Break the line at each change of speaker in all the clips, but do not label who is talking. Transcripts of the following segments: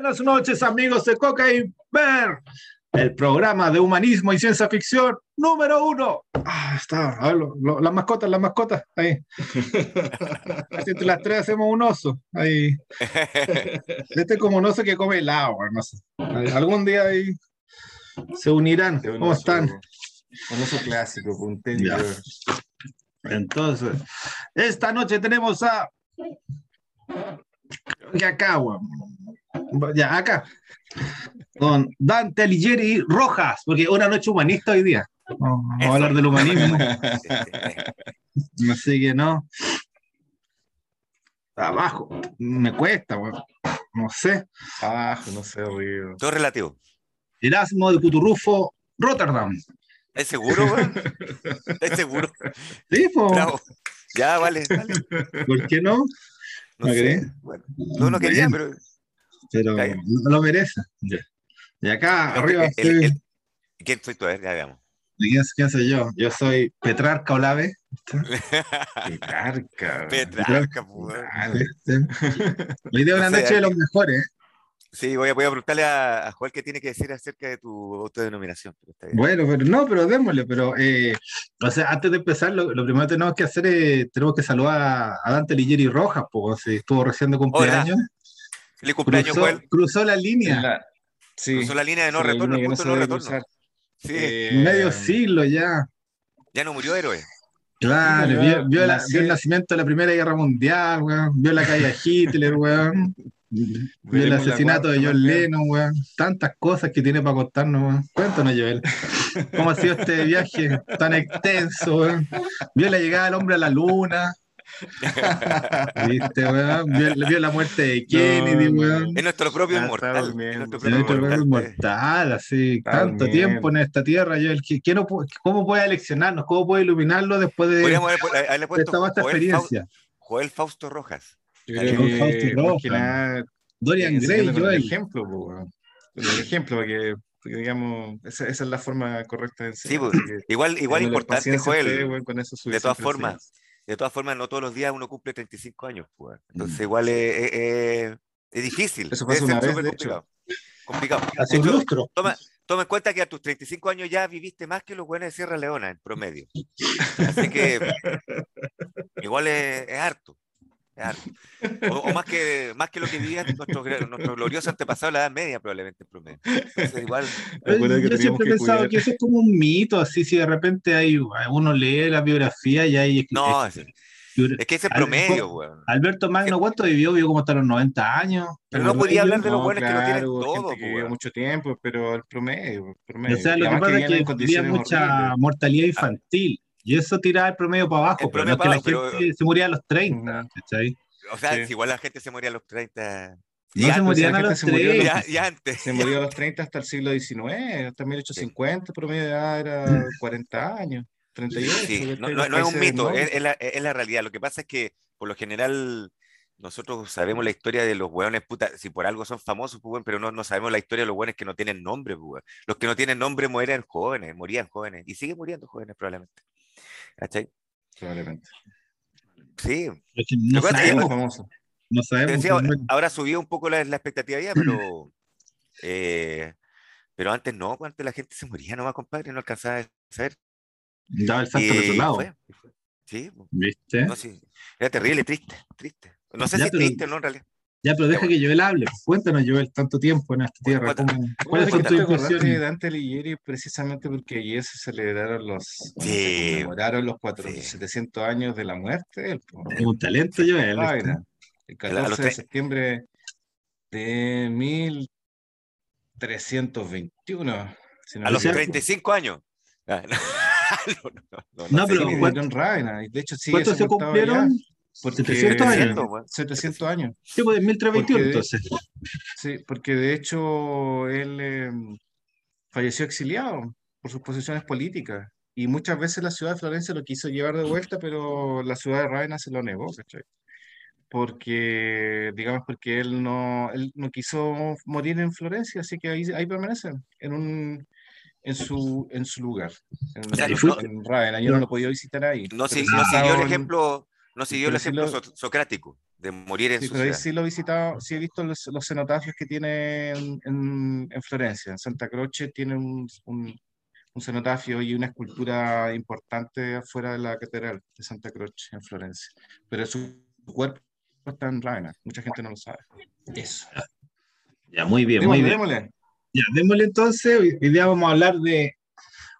Buenas noches, amigos de Coca y Ver, el programa de humanismo y ciencia ficción número uno. Ah, está, a ver, lo- lo- las mascotas, las mascotas, ahí. Entre las tres hacemos un oso, ahí. Este es como un oso que come helado, no sé. Algún día ahí se unirán. ¿Cómo
oso-
están?
Un oso clásico, con bear.
Entonces, esta noche tenemos a. Güey. Ya, acá. Con Dante Alighieri Rojas, porque una noche humanista hoy día. Vamos a hablar del humanismo. Así que no. Abajo. Me cuesta, güey. No sé.
Abajo, no sé, río.
Todo relativo.
Erasmo de Cuturrufo, Rotterdam.
¿Es seguro, weón? ¿Es seguro?
Sí, po.
Bravo. Ya, vale, vale.
¿Por qué no?
No
¿No
sé.
crees?
Bueno, no, no quería, pero.
Pero no lo merece. Ya. Y acá arriba.
El- el-
estoy-
el- ¿Quién soy tú? A ver, ya veamos.
¿De quién, quién soy yo? Yo soy Petrarca Olave.
Petrarca.
Petrarca,
día una noche de los mejores.
Sí, voy a, voy a preguntarle a, a Joel qué tiene que decir acerca de tu autodenominación. pero.
Bueno, pero no, pero démosle. Pero, eh, o sea, antes de empezar, lo, lo primero que tenemos que hacer es, tenemos que saludar a, Dante Ligieri Rojas, si estuvo recién de cumpleaños.
Feliz cumpleaños,
Cruzó,
Joel.
cruzó la línea.
la- Sí.
Cruzó la línea de no retorno, punto no retorno.
cruzar.
Sí,
Eh,
Medio siglo ya.
ya no murió héroe.
Claro, vio,
yo
vio la-
nací-
vio el nacimiento de la Primera Guerra Mundial, weón. Vio la caída de Hitler, weón. Vio el asesinato de John. Lennon, weón. Tantas cosas que tiene para contarnos, weón. Cuéntanos, Joel. ¿Cómo ha sido este viaje tan extenso, weón? Vio la llegada del hombre a la luna, ¿viste, weón? Vio, vio la muerte de Kennedy,
No,
weón.
Es nuestro propio inmortal. Es nuestro propio
nuestro
inmortal.
propio inmortal, así, tanto
bien.
tiempo en esta tierra, Joel. ¿Qué, qué no pu- ¿Cómo puede eleccionarnos? ¿Cómo puede iluminarlo después de,
Podríamos haber, haberle
de
puesto
esta vasta
Joel,
experiencia?
Joel Fausto Rojas.
Yo
Dale,
creo que,
Fausto Rojas.
nada,
Dorian Gray,
con el ejemplo, weón. El ejemplo, porque, porque, digamos, esa, esa es la forma correcta de
Sí, pues, igual, igual importante, Joel. de todas formas. De todas formas, no todos los días uno cumple 35 años, pues. Entonces,
Mm.
igual es, es- es- difícil.
Eso pasa una vez, hecho.
complicado. Complicado.
Hace un
hecho,
lustro.
toma, toma en cuenta que a tus 35 años ya viviste más que los buenos de Sierra Leona en promedio. Así que igual es, es harto. Es harto. O, o más, que, más que lo que vivían nuestros, nuestros gloriosos antepasados de la Edad Media, probablemente en promedio. Entonces, igual,
Yo siempre he pensado
cuidar-
que eso es como un mito, así si de repente hay uno lee la biografía y hay
no,
es-
es, que ese promedio, weón.
Alberto Magno, ¿cuánto vivió? Vivió como hasta los 90 años.
Pero no podía hablar de los
No,
buenos que lo tienen
claro,
todo, weón.
mucho tiempo, pero el promedio, el promedio.
O sea, lo que pasa es que había mucha
horribles.
mortalidad infantil. Y eso tiraba el promedio para abajo,
El
pero no es que
promedio
la gente se moría a los 30,
Ujú.
¿cachai?
O sea,
Sí.
si igual la gente se moría a los 30.
No
y
se morían a los
se murió a los-
30.
y, y antes.
Se murió a los 30 hasta el siglo XIX, hasta 1850, promedio de edad era 40 años, 38.
Sí, no, no- es un mito, es, la, es la realidad. Lo que pasa es que, por lo general, nosotros sabemos la historia de los hueones, puta, si por algo son famosos, pues, pero no, no sabemos la historia de los hueones que no tienen nombre, pues. Los que no tienen nombre mueren jóvenes, morían jóvenes, y siguen muriendo jóvenes probablemente. ¿Cachai?
Probablemente.
Sí.
No sabemos,
Era famoso.
no
Te
sabemos.
decía, ahora, subió un poco la, la expectativa ya, pero, eh, pero antes no, pues, antes la gente se moría nomás, compadre, no alcanzaba a saber.
Daba el salto al otro lado,
fue, y fue. Sí, pues.
¿viste?
No, sí. Era terrible, triste, triste. No sé
Ya,
si
pero-
triste o no en realidad.
Ya, pero deja
bueno.
que Joel hable. pues, Cuéntanos, Joel, tanto tiempo en esta tierra.
Cuéntanos.
¿cómo-
Bueno,
¿Cuáles son
¿por
tus
acordaste de
impresiones?
Dante Alighieri precisamente porque ayer se celebraron los, o se
Sí.
conmemoraron los cuatro-
Sí.
700 años de la muerte po.
Es un talento, Joel. ¿viste?
Raina, el
A los
14 de septiembre de 1321. si
A
me
los
sea,
equivoco.
35 años. Ah, no, no, no, no,
No, pero
Sí,
¿cuánto-
murió en Raina, y de hecho sigue
¿Cuántos se cumplieron?
Porque-
700 años.
700, weón.
700 años.
Sí, pues en 1321,
Porque-
entonces.
Sí, porque de hecho él eh, falleció exiliado por sus posiciones políticas. Y muchas veces la ciudad de Florencia lo quiso llevar de vuelta, pero la ciudad de Ravenna se lo negó, ¿cachai? Porque, digamos, porque él no, él no quiso morir en Florencia, así que ahí, ahí permanece, en un, en su, en su lugar, en,
O sea,
en- en Ravenna. Yo no lo he podido visitar ahí.
No, si- no siguió el
en-
ejemplo, no siguió el
sí
ejemplo
lo-
so- socrático. de morir en
sí,
su
pero
ciudad.
sí lo he visitado, sí he visto los, los cenotafios que tiene en, en- en Florencia. En Santa Croce tiene un, un- un cenotafio y una escultura importante afuera de la catedral de Santa Croce en Florencia. Pero su cuerpo está en Ravenna, mucha gente no lo sabe. Eso.
Ya, muy bien, muy
Démosle,
bien.
démosle.
Ya, démosle entonces, hoy día vamos a hablar de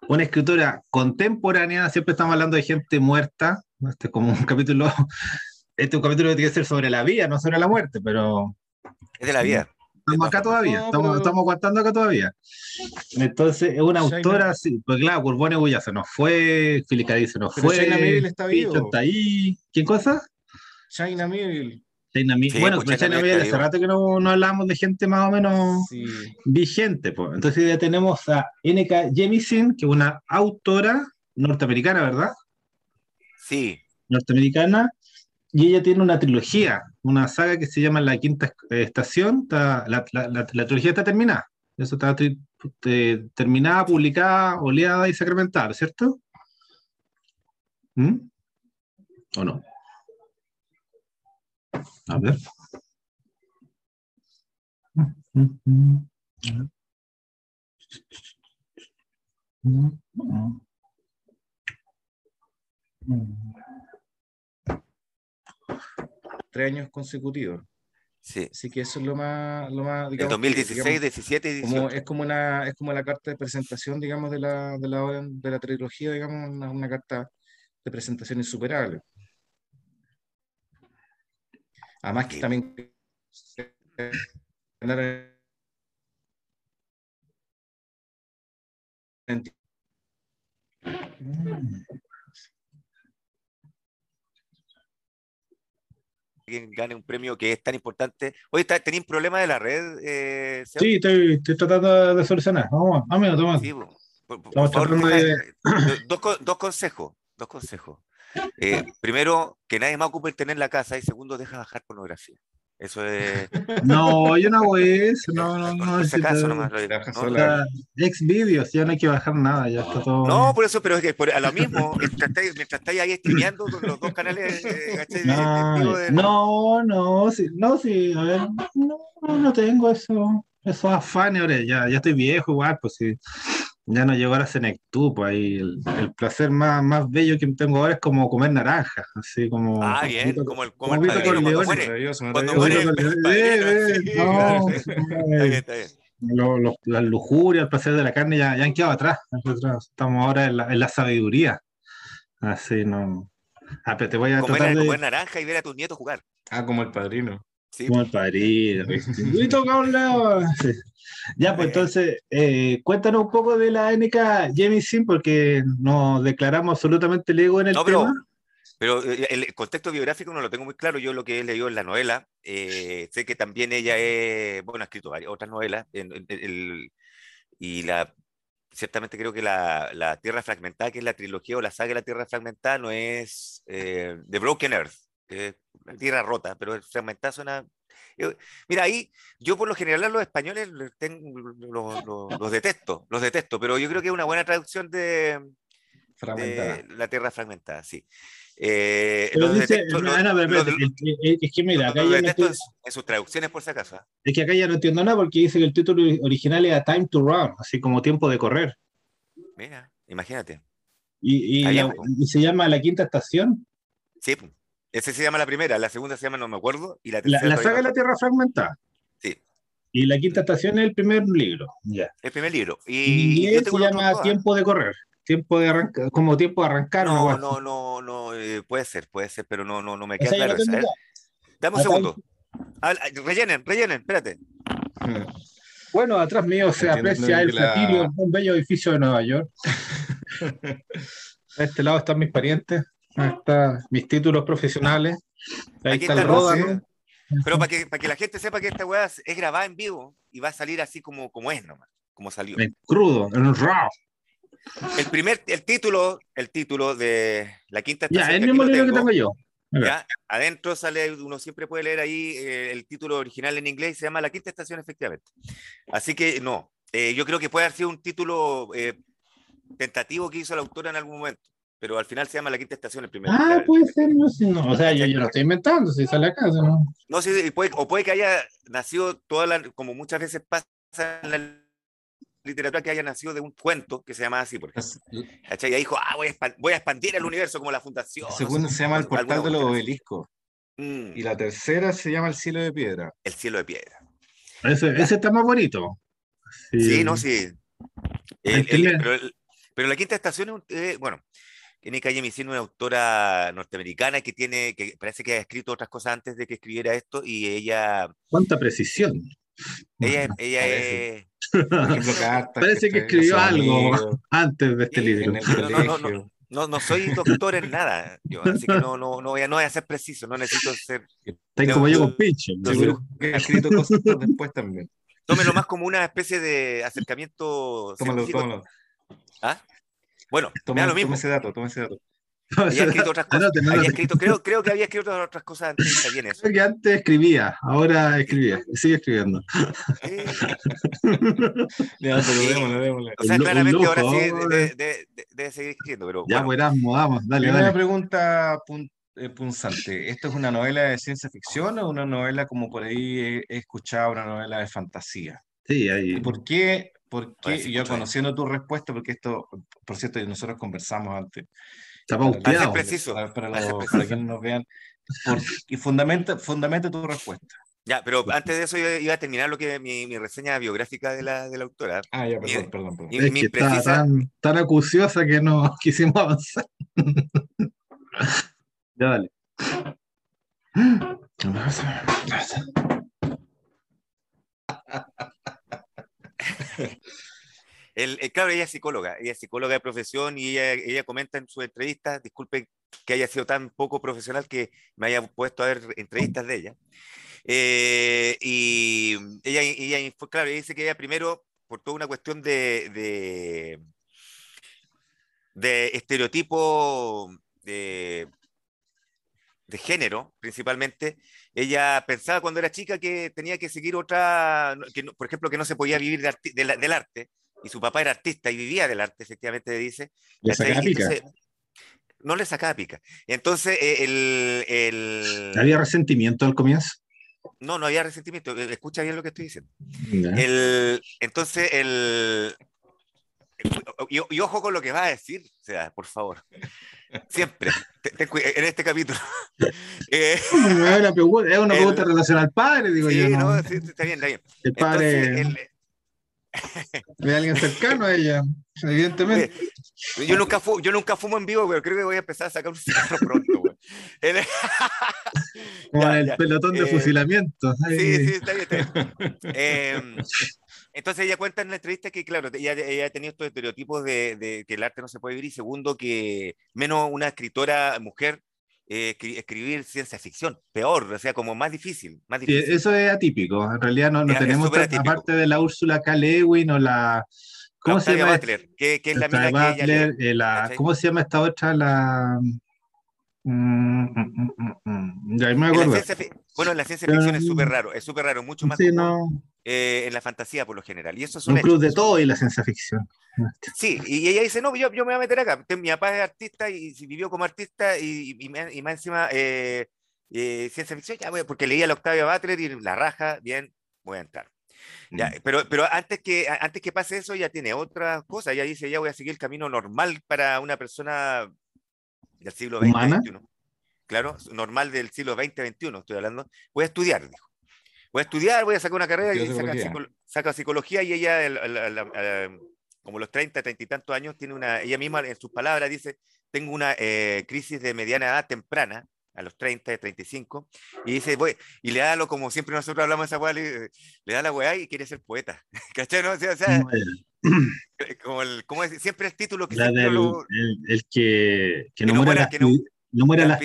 una escritora contemporánea, siempre estamos hablando de gente muerta, este es como un capítulo, este es un capítulo que tiene que ser sobre la vida, no sobre la muerte, pero
Es de la vida.
estamos acá todavía,
No,
estamos,
pero-
estamos aguantando acá todavía. Entonces, es una autora, sí, pues claro, Curbone Bulla se nos fue, Filicadí se nos
Pero
fue,
Shaina está vivo.
está ahí, ¿quién cosa? Shaina Mi-
Sí,
bueno,
pues está
hace rato que no, no hablamos de gente más o menos
Sí.
vigente. Pues. Entonces ya tenemos a N.K. Jemisin, que es una autora norteamericana, ¿verdad?
Sí,
Norteamericana, y ella tiene una trilogía, una saga que se llama La Quinta eh, Estación. Está- la, la- la- la trilogía está terminada. Eso está tri- eh, terminada, publicada, oleada y sacramentada, ¿cierto? ¿Mm? ¿O no? A ver.
Tres años consecutivos.
sí.
Así que eso es lo más, lo más
En
digamos,
2016,
digamos,
17 y
como,
18.
es como una, es como la carta de presentación, digamos, de la, de la, de la trilogía, digamos, una, una carta de presentación insuperable. Además que
Sí.
también
alguien gane un premio que es tan importante. Oye, ¿está- ¿tenéis un problema de la red? Eh?
Sí, estoy, estoy tratando de solucionar. Vamos, amigo, toma.
Sí, po. por, por- por favor, dos, co- dos consejos. Dos consejos. Eh, primero, que nadie más ocupe el tener la casa. Y segundo, deja bajar pornografía. Eso es.
No, yo no hago eso. No, no, no.
si acaso nomás lo.
Deja
No,
sola.
Ex vídeos, ya no hay que bajar nada, ya está todo.
No, por eso, pero es que por, a lo mismo, mientras estáis, mientras estáis ahí streameando con los dos canales eh, de-
no, no, sí, no, sí, a ver, no, no tengo eso, esos afanes, ahora ya, ya estoy viejo igual, pues sí, ya no llego a la pues ahí el, el placer más, más bello que tengo ahora es como comer naranjas, así como...
Ah, bien, como el, como el
Como
padrino cuando muere. Muere
las lujurias, el placer de la carne ya, ya han quedado atrás. Nosotros estamos ahora en la, en la sabiduría. Así no. Ah, pero te voy a
Comer,
tratar de.
comer naranja y ver a tus nietos jugar.
Ah, como el padrino.
Sí,
Como el padrino. ¿viste? Y toca un lado. Sí. Ya, pues entonces, eh, cuéntanos un poco de la NK Jemisin, porque nos declaramos absolutamente lego en el
No, pero-
tema.
Pero eh, el contexto biográfico no lo tengo muy claro. Yo lo que he leído en la novela, eh, sé que también ella es, bueno, ha escrito varias otras novelas. en- en- el- y la, ciertamente creo que la, la Tierra Fragmentada, que es la trilogía o la saga de la Tierra Fragmentada, no es eh, The Broken Earth, que es la Tierra Rota, pero el fragmentada suena... yo- mira, ahí yo por lo general a los españoles les tengo- los, los- los detesto, los detesto, pero yo creo que es una buena traducción de, la Tierra Fragmentada, sí. Eh,
Pero
los
dice,
detesto-
no,
los-
no, pero
los-
espérate, es, que mira,
los-
acá
los
ya no estoy-
en, sus traducciones por si acaso.
es que acá ya no entiendo nada porque dice que el título original era Time to Run, así como tiempo de correr.
Mira, imagínate.
Y, y la- se llama La Quinta Estación.
Sí, pu. Ese se llama la primera, la segunda se llama No me acuerdo y la tercera
la saga de la Tierra Fragmentada.
Sí.
Y La Quinta Estación es el primer libro. Ya.
el primer libro. Y, y
se llama
¿ah?
Tiempo de correr. Tiempo de arrancar, como tiempo de arrancar.
No, no, no, no, eh, puede ser, puede ser, pero no, no, no me queda claro esa, ¿eh? Dame un segundo. Ah, ah, rellenen, rellenen, espérate.
Bueno, atrás mío se
Entiendo
aprecia el
la-
Flatilio, un bello edificio de Nueva York. A este lado están mis parientes, ahí están mis títulos profesionales. Ahí
Aquí
está el
está, ¿no? Pero para que, para que la gente sepa que esta weá es grabada en vivo y va a salir así como, como es nomás, como salió.
En crudo, un raw.
El primer, el título, el título de la quinta
Ya,
estación
el
que aquí
mismo libro que
tengo,
yo.
Ya, adentro sale, uno siempre puede leer ahí eh, el título original en inglés se llama La quinta estación, efectivamente. Así que no, eh, yo creo que puede haber sido un título eh, tentativo que hizo la autora en algún momento. Pero al final se llama La Quinta Estación el primer.
Ah, puede ser, no sé, no. O sea, yo, yo lo estoy inventando, si sale acá, ¿no?
No, sí, puede, o puede que haya nacido toda la, como muchas veces pasa en la literatura, que haya nacido de un cuento que se llama así, por ejemplo. ¿Cachai? Y ahí dijo, ah, voy a, voy a expandir el universo como la fundación. No sé,
se llama El Portal de los. Obeliscos.
Mm,
Y la tercera se llama El Cielo de Piedra.
El cielo de piedra.
Ese, ese está más bonito.
Sí, no, sí. El- el-
tiene-
pero, el- pero la quinta estación es un- eh, bueno, Kenny Kayemisin es una autora norteamericana que tiene, que parece que ha escrito otras cosas antes de que escribiera esto, y ella,
¿Cuánta precisión?
ella, ella
Parece.
es.
Parece que escribió algo antes de este libro.
En el
No, no, no, no. soy doctor en nada, yo, así que no, no, no voy a, no voy a ser preciso, no necesito ser,
Está como yo
no,
con pinche.
no,
Seguro que ha escrito cosas después también.
tómelo más como una especie de acercamiento
Tómalo, tómalo.
¿Ah? Bueno, me
Toma,
da lo
toma
mismo.
ese dato, toma ese dato.
Había escrito otras cosas. Había escrito, creo, creo que había escrito otras cosas antes, está bien eso.
Creo que antes escribía, ahora escribía, sigue escribiendo.
Eh,
Ya, pero démosle, démosle.
o sea, claramente ahora
lujo,
sí
ahora.
debe, debe- debe- debe seguir escribiendo, pero
Ya,
bueno,
pues Erasmo, vamos, dale, dale.
pregunta pun- eh, punzante. ¿Esto es una novela de ciencia ficción o una novela como por ahí he, he escuchado, una novela de fantasía?
Sí,
¿Y
ahí.
por qué? ¿Por qué? Y yo conociendo tu respuesta, porque esto, por cierto, nosotros conversamos antes.
Está pauteado.
preciso.
Para, para los-
preciso.
para quienes nos vean. Por- y fundamenta, fundamenta tu respuesta.
ya, pero antes de eso yo iba a terminar lo que mi, mi reseña biográfica de la, de la autora.
Ah, ya,
Mi-
perdón, perdón, perdón.
mi-
Es
mi
que está
precisa-
tan, tan acuciosa que no quisimos avanzar. ya, dale.
El, el- claro, ella es psicóloga, ella es psicóloga de profesión y ella, ella comenta en su entrevista, disculpen que haya sido tan poco profesional que me haya puesto a ver entrevistas de ella. Eh, y ella, ella claro, dice que ella primero, por toda una cuestión de, de, de estereotipo de, de género, principalmente, ella pensaba cuando era chica que tenía que seguir otra, que no- por ejemplo, que no se podía vivir de arti- de la- del arte, y su papá era artista y vivía del arte, efectivamente, dice.
Le sacaba pica.
no le sacaba pica. Entonces, eh, el, el-
¿Había resentimiento al comienzo?
no, no había resentimiento. eh, Escucha bien lo que estoy diciendo. El, entonces, el, y, y ojo con lo que vas a decir, o sea, por favor. Siempre, te- cuida- en este capítulo. Eh,
Es una pregunta, es una pregunta relacionada al padre, digo
sí,
yo. ¿no?
no, sí, está bien, está bien.
El padre
Entonces, el-
de alguien cercano a ella, evidentemente.
Oye, yo nunca, fu- yo nunca fumo en vivo, pero creo que voy a empezar a sacar un cigarro pronto. El-
Como
ya,
el
ya.
pelotón de
Eh,
fusilamiento. Ay,
Sí, sí, está bien, está bien. Entonces ella cuenta en la entrevista que, claro, ella, ella ha tenido estos estereotipos de, de que el arte no se puede vivir y segundo, que menos una escritora mujer eh, escri- escribir ciencia ficción, peor, o sea, como más difícil, más
Sí,
difícil.
eso es atípico. En realidad no, no
Es- es
tenemos,
atípico.
aparte de la Úrsula K. Lewin o la... ¿Cómo se llama?
Butler, que, que es la mina que ella
Butler,
lee.
eh, la-. ¿Cómo se llama esta otra? La... Mm, mm, mm, mm, mm. Ya me
la
acuerdo.
ciencia bueno, en la ciencia
Pero
ficción es súper raro, es súper raro, mucho más
Sí,
común,
no,
eh, en la fantasía por lo general. Y eso es
un
un
club de todo y la ciencia ficción.
Sí, y ella dice, no, yo, yo me voy a meter acá. Mi papá es artista y, vivió como artista y, y, más encima eh, eh, ciencia ficción, ya voy, porque leía la Octavia Butler y la raja, bien, voy a entrar. Ya, pero, pero antes, que, antes que pase eso, ya tiene otra cosa. Ella dice, ya voy a seguir el camino normal para una persona del siglo XX. Claro, normal del siglo XX, XXI, estoy hablando. Voy a estudiar, dijo. Voy a estudiar, voy a sacar una carrera y saca,
psicología.
psico- saca psicología y ella, el- el- el- como los 30, 30 y tantos años, tiene una, ella misma en sus palabras dice, tengo una eh, crisis de mediana edad temprana, a los 30, 35, y dice, voy, y le da lo como siempre nosotros hablamos de esa weá, le, le da la weá y quiere ser poeta. ¿Cachai? No? O sea, o sea,
No,
como el, como es, siempre el título que
del,
lo-
el, el que, que no
no
muera
que no-
no muera
las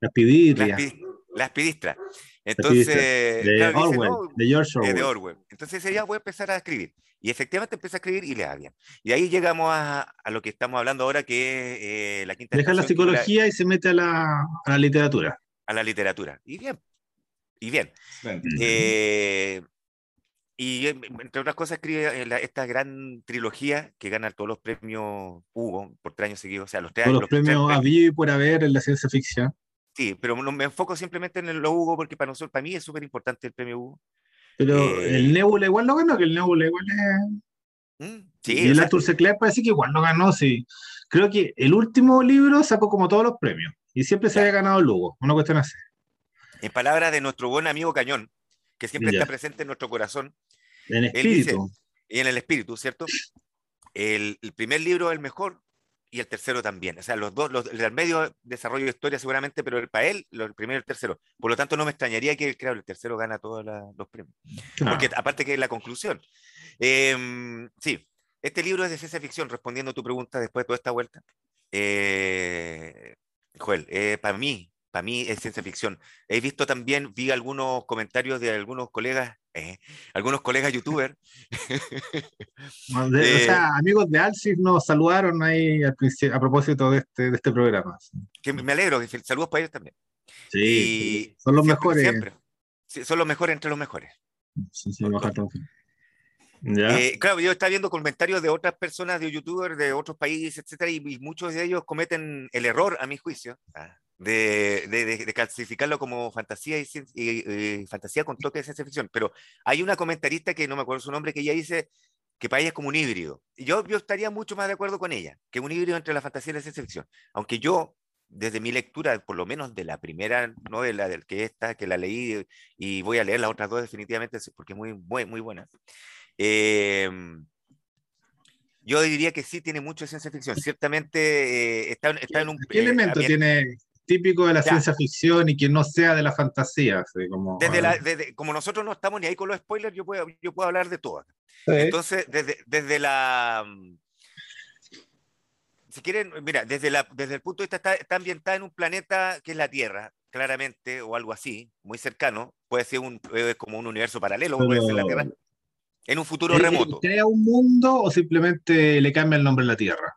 las
pidistras.
las
pidistras. Entonces,
de
claro, dice,
Orwell,
no,
de George
eh,
Orwell.
de Orwell. Entonces ella voy a empezar a escribir. Y efectivamente empieza a escribir y le da bien. Y ahí llegamos a, a lo que estamos hablando ahora, que es eh, la quinta
Deja la
es la-
psicología y se mete a la, a la literatura.
a la literatura. Y bien, y bien.
Excelente.
Eh, y entre otras cosas escribe esta gran trilogía que gana todos los premios Hugo por tres años seguidos. O sea, los,
todos los, premios a y por haber en la ciencia ficción.
Sí, pero no me enfoco simplemente en el Hugo porque para nosotros, para mí es súper importante el premio Hugo.
Pero el Nebula igual lo ganó, que el Nebula igual es... Mm, sí, y el Arthur C. Clarke parece que igual lo ganó, sí. Creo que el último libro sacó como todos los premios y siempre se había ganado el Hugo, una cuestión así.
En palabras de nuestro buen amigo Cañón, que siempre está presente en nuestro corazón.
En espíritu.
y en el espíritu, ¿cierto? El, el, primer libro es el mejor y el tercero también. O sea, los dos, los, el medio desarrollo de historia seguramente, pero para él, el primero y el tercero. Por lo tanto, no me extrañaría que, claro, el tercero gana todos los premios. Porque aparte que es la conclusión. Em, sí, este libro es de ciencia ficción, respondiendo a tu pregunta después de toda esta vuelta. Eh, Joel, eh, para mí, para mí es ciencia ficción. He visto también, vi algunos comentarios de algunos colegas, eh, algunos colegas youtubers.
o sea, amigos de Alcis nos saludaron ahí a propósito de este, de este programa.
Que me alegro, saludos para ellos también.
Sí, son los mejores.
son los mejores entre los mejores.
Sí, sí,
eh, claro, yo estaba viendo comentarios de otras personas, de youtubers de otros países, etcétera, y, muchos de ellos cometen el error, a mi juicio, ah, de, de, clasificarlo como fantasía y, fantasía con toque de ciencia ficción. Pero hay una comentarista que no me acuerdo su nombre, que ella dice que para ella es como un híbrido. Y yo, yo estaría mucho más de acuerdo con ella, que un híbrido entre la fantasía y la ciencia ficción. Aunque yo, desde mi lectura, por lo menos de la primera novela del que esta, que la leí y voy a leer las otras dos definitivamente porque es muy, muy, muy buena. Em, yo diría que sí tiene mucho de ciencia ficción. Ciertamente eh, está, está, en un...
¿Qué elemento tiene típico de la ciencia ficción y que no sea de la fantasía? como,
desde como nosotros no estamos ni ahí con los spoilers, yo puedo, yo puedo hablar de todo. Entonces, desde, desde la... Mm, si quieren, mira, desde, la, desde el punto de vista, está, está ambientada en un planeta que es la Tierra, claramente, o algo así, muy cercano. Puede ser un, como un universo paralelo, puede ser la Tierra en un futuro remoto.
¿Crea un mundo o simplemente le cambia el nombre a la Tierra?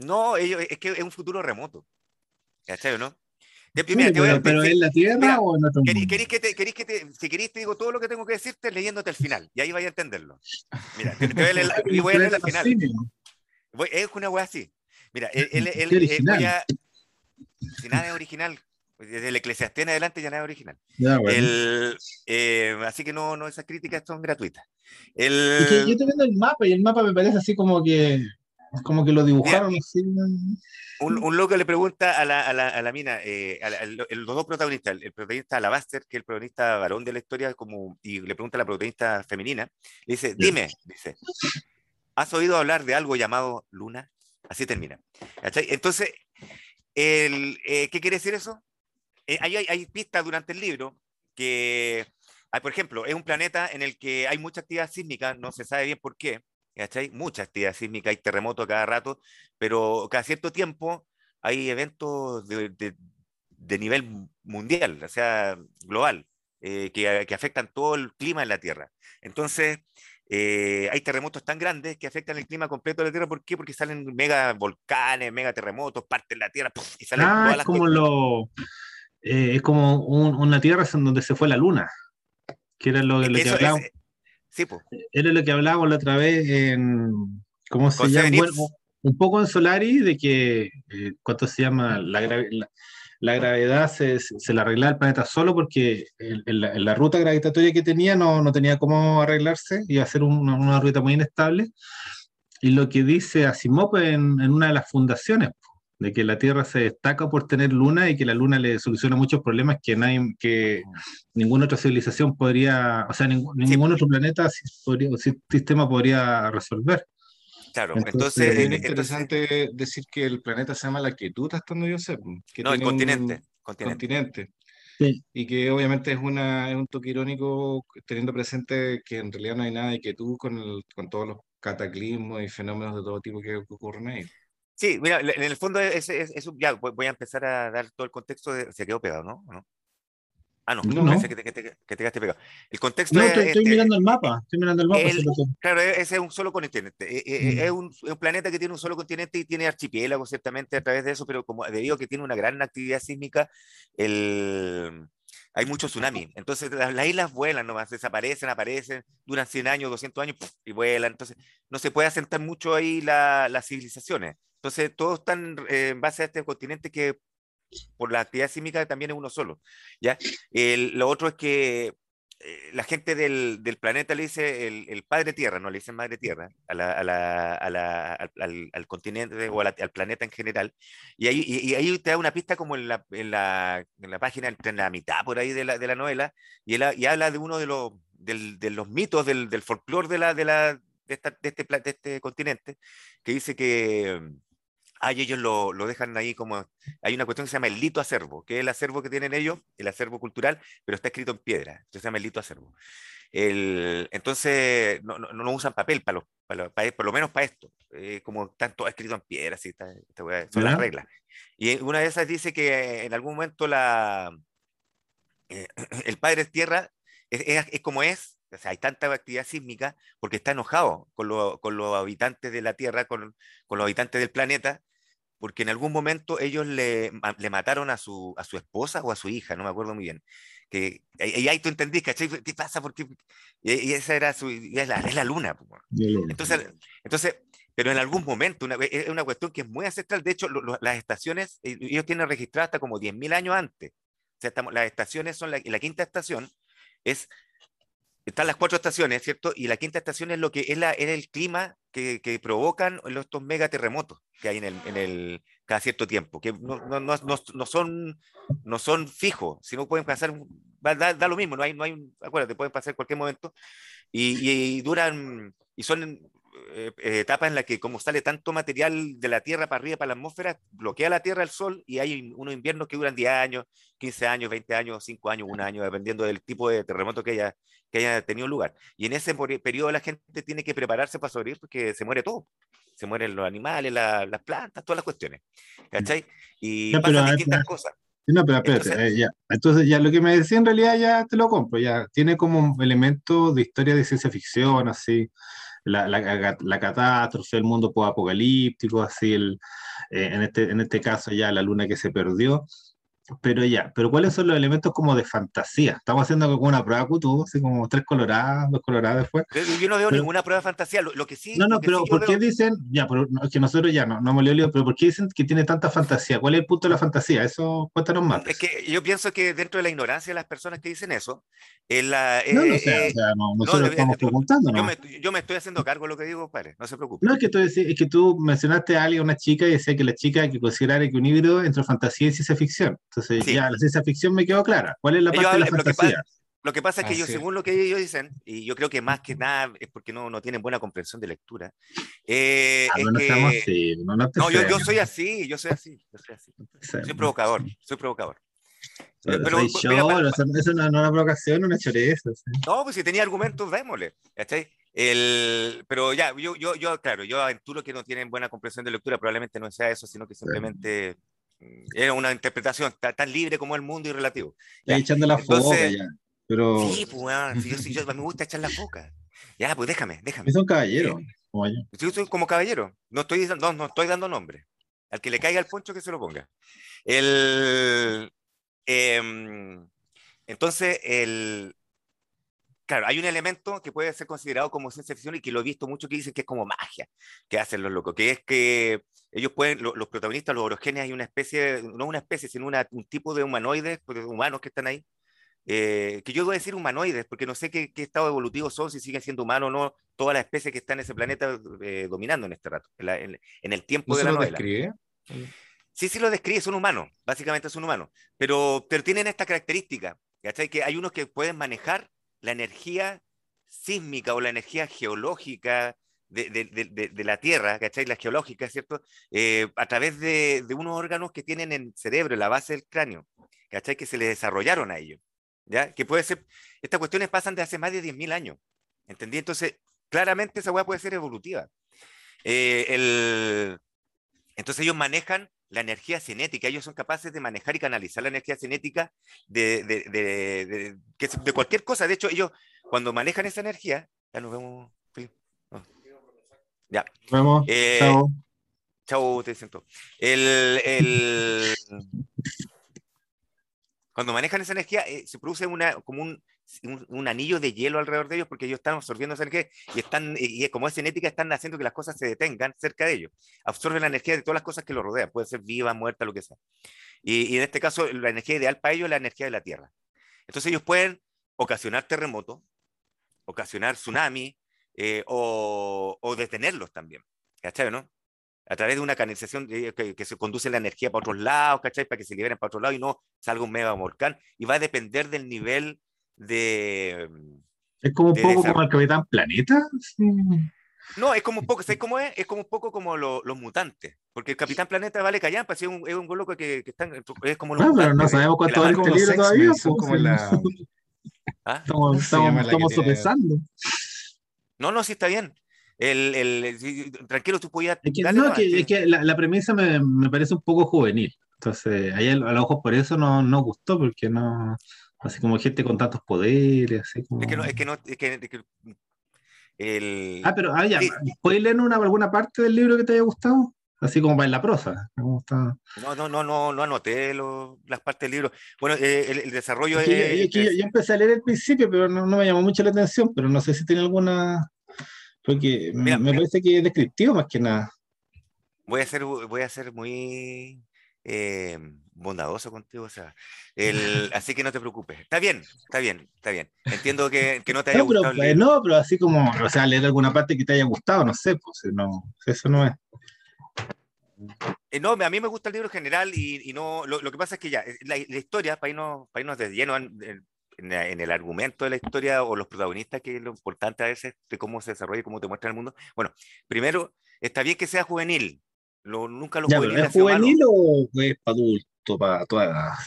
No, es que es un futuro remoto. ¿Cachai no?
pero, ¿es la Tierra o en otro mundo?
¿querís que te, que te, si queréis te digo todo lo que tengo que decirte leyéndote el final, y ahí vais a entenderlo. Mira, te, voy a leer, y voy a leer el final. es una wea así. Mira, él, él, él, voy a, si nada es original, desde el Eclesiastés en adelante ya nada es original. el, eh, así que no, no, esas críticas son gratuitas. El...
yo estoy viendo el mapa y el mapa me parece así como que, como que lo dibujaron así.
Un, un, loco le pregunta a la, a la, a la mina, eh, a los dos protagonistas, el, protagonista Alabaster, que es el protagonista varón de la historia, como, y le pregunta a la protagonista femenina, le dice, dime, dice, ¿has oído hablar de algo llamado luna? Así termina. Entonces, el, eh, ¿qué quiere decir eso? Eh, hay, pistas durante el libro que, por ejemplo, es un planeta en el que hay mucha actividad sísmica, no se sabe bien por qué, ¿cachai? Mucha actividad sísmica, hay terremotos cada rato, pero cada cierto tiempo hay eventos de, de, nivel mundial, o sea, global, eh, que, que, afectan todo el clima en la Tierra. Entonces, eh, hay terremotos tan grandes que afectan el clima completo de la Tierra. ¿Por qué? Porque salen mega volcanes, mega terremotos, parten la Tierra y salen
ah, todas las como lo eh, es como una tierra en donde se fue la luna, que era lo, que hablábamos.
Sí,
Era lo que hablábamos la otra vez en. ¿Cómo se llama? un poco en Solari, de que. Eh, ¿Cuánto se llama? La, la, gravedad se, se la arreglaba el planeta solo porque en la, ruta gravitatoria que tenía no, no tenía cómo arreglarse, iba a ser una, una ruta muy inestable. Y lo que dice Asimov en, en una de las fundaciones, de que la Tierra se destaca por tener luna y que la luna le soluciona muchos problemas que, nadie, que ninguna otra civilización podría, o sea, ningún, otro planeta o sistema podría resolver.
Claro, entonces,
es interesante decir que el planeta se llama la quietud, hasta donde yo sé.
Que no, el continente.
continente. Y que obviamente es, una, es un toque irónico teniendo presente que en realidad no hay nada de quietud con, con todos los cataclismos y fenómenos de todo tipo que ocurren ahí.
Sí, mira, en el fondo es, es, ya voy a empezar a dar todo el contexto. De, se quedó pegado, ¿no? ¿No? Ah, no, no, no. Que, te, que, te, que, te, quedaste pegado. El contexto
no, estoy, estoy mirando el mapa. Estoy mirando el mapa.
claro, e, ese es un solo continente. E, e, mm. Es un, un, planeta que tiene un solo continente y tiene archipiélagos, ciertamente, a través de eso, pero como debido a que tiene una gran actividad sísmica, el, hay muchos tsunamis. Entonces las, islas vuelan nomás, desaparecen, aparecen, duran 100 años, 200 años y vuelan. Entonces no se puede asentar mucho ahí las civilizaciones. Entonces todos están eh, en base a este continente que por la actividad sísmica también es uno solo. ¿ya? lo otro es que eh, la gente del, del, planeta le dice el, padre tierra, no le dicen madre tierra, a la, a la, a la, al, al, continente o al planeta en general. Y ahí, y, ahí te da una pista como en la, en en página, en la mitad por ahí de la, de la novela, y, él, y habla de uno de los, del, de los mitos del, del folclore de, de, de, este, de este continente, que dice que Ah, ellos lo, lo, dejan ahí como. Hay una cuestión que se llama el lito acervo, que es el acervo que tienen ellos, el acervo cultural, pero está escrito en piedra. Entonces se llama el lito acervo. El, entonces no, no, no, usan papel, para los, para, para, por lo menos para esto. Eh, como están todo escrito en piedra, así, está, son las reglas. Y una de esas dice que en algún momento la, eh, el padre tierra es, es, es como es, o sea, hay tanta actividad sísmica porque está enojado con, lo, con los habitantes de la Tierra, con, con, los habitantes del planeta, porque en algún momento ellos le, le mataron a su, a su esposa o a su hija, no me acuerdo muy bien. Que, y, ahí tú entendís, ¿cachai? ¿Qué pasa? Porque, y, esa era su, es la, es la luna. Entonces, entonces, pero en algún momento, una, es una cuestión que es muy ancestral. De hecho, lo, lo, las estaciones, eh, ellos tienen registradas hasta como 10.000 años antes. O sea, estamos, las estaciones son la, la quinta estación, es están las cuatro estaciones, ¿cierto? Y la quinta estación es lo que es, el clima que, que provocan estos megaterremotos que hay en el, en el cada cierto tiempo, que no, no, no, no, son, no son fijos, sino pueden pasar, da, da, lo mismo, no hay, no hay, acuérdate, pueden pasar en cualquier momento, y, y, duran, y son eh, eh, etapas en las que como sale tanto material de la Tierra para arriba, para la atmósfera, bloquea la Tierra el Sol y hay unos inviernos que duran 10 años, 15 años, 20 años, 5 años, un año, dependiendo del tipo de terremoto que haya, que haya tenido lugar. Y en ese periodo la gente tiene que prepararse para sobrevivir porque se muere todo. Se mueren los animales, la, las plantas, todas las cuestiones. ¿Cachai? Y no, pasan distintas cosas.
No, pero espérate, Entonces, eh, ya. Entonces, ya lo que me decía en realidad ya te lo compro, ya tiene como elemento de historia de ciencia ficción, así la, la, la catástrofe, el mundo apocalíptico, así el, eh, en, este, en este caso ya la luna que se perdió. Pero ya, pero ¿cuáles son los elementos como de fantasía? Estamos haciendo como una prueba tú, así como tres coloradas, dos coloradas después.
Yo no veo ninguna prueba de fantasía, lo, lo, que sí...
No, no,
pero
sí ¿por qué dicen, ya, pero, es que nosotros ya no, no hemos leído, pero ¿por qué dicen que tiene tanta fantasía? ¿Cuál es el punto de la fantasía? Eso, cuéntanos más.
Es que yo pienso que dentro de la ignorancia de las personas que dicen eso, es la...
no, no, sé, o sea, no, nosotros estamos preguntando, ¿no?
Yo me, yo me, estoy haciendo cargo de lo que digo, padre, no se preocupe.
No, es que tú, es que tú mencionaste a alguien, una chica, y decía que la chica hay que considerar que un híbrido entre fantasía y ciencia ficción. Entonces, sí. ya, la ciencia ficción me quedó clara. ¿Cuál es la parte de la fantasía?
Lo que pasa es que ellos, según lo que ellos dicen, y yo creo que más que nada es porque no, no tienen buena comprensión de lectura. Eh,
ah, es no, que... estamos así, no, no,
no yo, yo, soy así, yo soy así, yo soy así. Soy provocador, soy provocador.
Pero, pero yo, mira, para, eso, eso no es una provocación, una choreza. ¿sí?
No, pues si tenía argumentos, démosle. El, pero ya, yo, yo, yo, claro, yo aventuro que no tienen buena comprensión de lectura, probablemente no sea eso, sino que simplemente era una interpretación tan, tan, libre como el mundo y relativo.
Ya. echando la foca ya. Pero...
Sí, pues, bueno, si yo, si yo, me gusta echar la foca. Ya, pues déjame, déjame.
Es un caballero. Como yo.
Yo soy como caballero. No estoy, no, no estoy dando nombre. Al que le caiga el poncho, que se lo ponga. El, eh, entonces, el, claro, hay un elemento que puede ser considerado como ciencia ficción y que lo he visto mucho que dicen que es como magia que hacen los locos, que es que ellos pueden, los, los protagonistas, los orogenes, hay una especie, no una especie, sino una, un tipo de humanoides, humanos que están ahí, eh, que yo voy a decir humanoides, porque no sé qué, qué, estado evolutivo son, si siguen siendo humanos o no, todas las especies que están en ese planeta eh, dominando en este rato, en, la, en, en el tiempo
¿No
de la
lo
novela.
describe?
Sí, sí lo describe, son humanos, básicamente son humanos, pero, pero tienen esta característica, ¿cachai? Que hay unos que pueden manejar la energía sísmica o la energía geológica de, de, de, de la Tierra, ¿cachai? La geológica, ¿cierto? Eh, a través de, unos órganos que tienen en el cerebro, en la base del cráneo, ¿cachai? Que se les desarrollaron a ellos, ¿ya? Que puede ser, estas cuestiones pasan de hace más de 10.000 años, ¿entendí? Entonces, claramente esa hueá puede ser evolutiva. Eh, el, entonces ellos manejan la energía cinética, ellos son capaces de manejar y canalizar la energía cinética de, de, de, cualquier cosa. De hecho, ellos cuando manejan esa energía, ya nos vemos. Oh. Ya.
Nos vemos.
Eh,
Chao.
Chao, te siento. El, el... Cuando manejan esa energía, eh, se produce una, como un, un, anillo de hielo alrededor de ellos porque ellos están absorbiendo esa energía y, están, y como es cinética, están haciendo que las cosas se detengan cerca de ellos. Absorben la energía de todas las cosas que los rodean, puede ser viva, muerta, lo que sea. Y, en este caso, la energía ideal para ellos es la energía de la Tierra. Entonces ellos pueden ocasionar terremotos, ocasionar tsunami eh, o, o, detenerlos también. ¿Cachai, no? A través de una canalización eh, que, se conduce la energía para otros lados, ¿cachai? Para que se liberen para otros lados y no salga un mega volcán. Y va a depender del nivel de.
Es como un poco como el Capitán Planeta.
No, es como un poco, ¿sabes cómo es? Es como un poco como los mutantes. Porque el Capitán Planeta vale callampa, es un, es un loco que, que están, es como
los no, pero no sabemos cuánto vale este libro todavía. Son pues, como la... ¿Ah? Estamos, estamos, sopesando.
No, no, sí está bien. El, el, tranquilo, tú podías.
Es que, no, que, es que la, la, premisa me, me, parece un poco juvenil. Entonces, ahí a lo mejor por eso no, no gustó, porque no. Así como gente con tantos poderes, así como...
Es que no, es que no, es que, es que el...
Ah, pero, ah, ya, ¿puedes leer una, alguna parte del libro que te haya gustado? Así como para en la prosa.
No, no, no, no, no anoté lo, las partes del libro. Bueno, eh, el, el, desarrollo
es... Que, es, que yo, yo, empecé a leer el principio, pero no, no, me llamó mucho la atención, pero no sé si tiene alguna... Porque Mira, me, me parece que es descriptivo más que nada.
Voy a ser, voy a ser muy eh, bondadoso contigo, o sea, el, así que no te preocupes. Está bien, está bien, está bien. Entiendo que, que no te haya
no,
gustado.
Pero, no, pero así como, o sea, leer alguna parte que te haya gustado, no sé, pues no, eso no es.
Eh, no, a mí me gusta el libro en general y, y no, lo, lo, que pasa es que ya, eh, la, la historia, para irnos, para irnos de lleno en, el argumento de la historia o los protagonistas, que es lo importante a veces de cómo se desarrolla y cómo te muestra el mundo. Bueno, primero, está bien que sea juvenil, lo, nunca lo
ya, ¿Es juvenil o es para adulto, para toda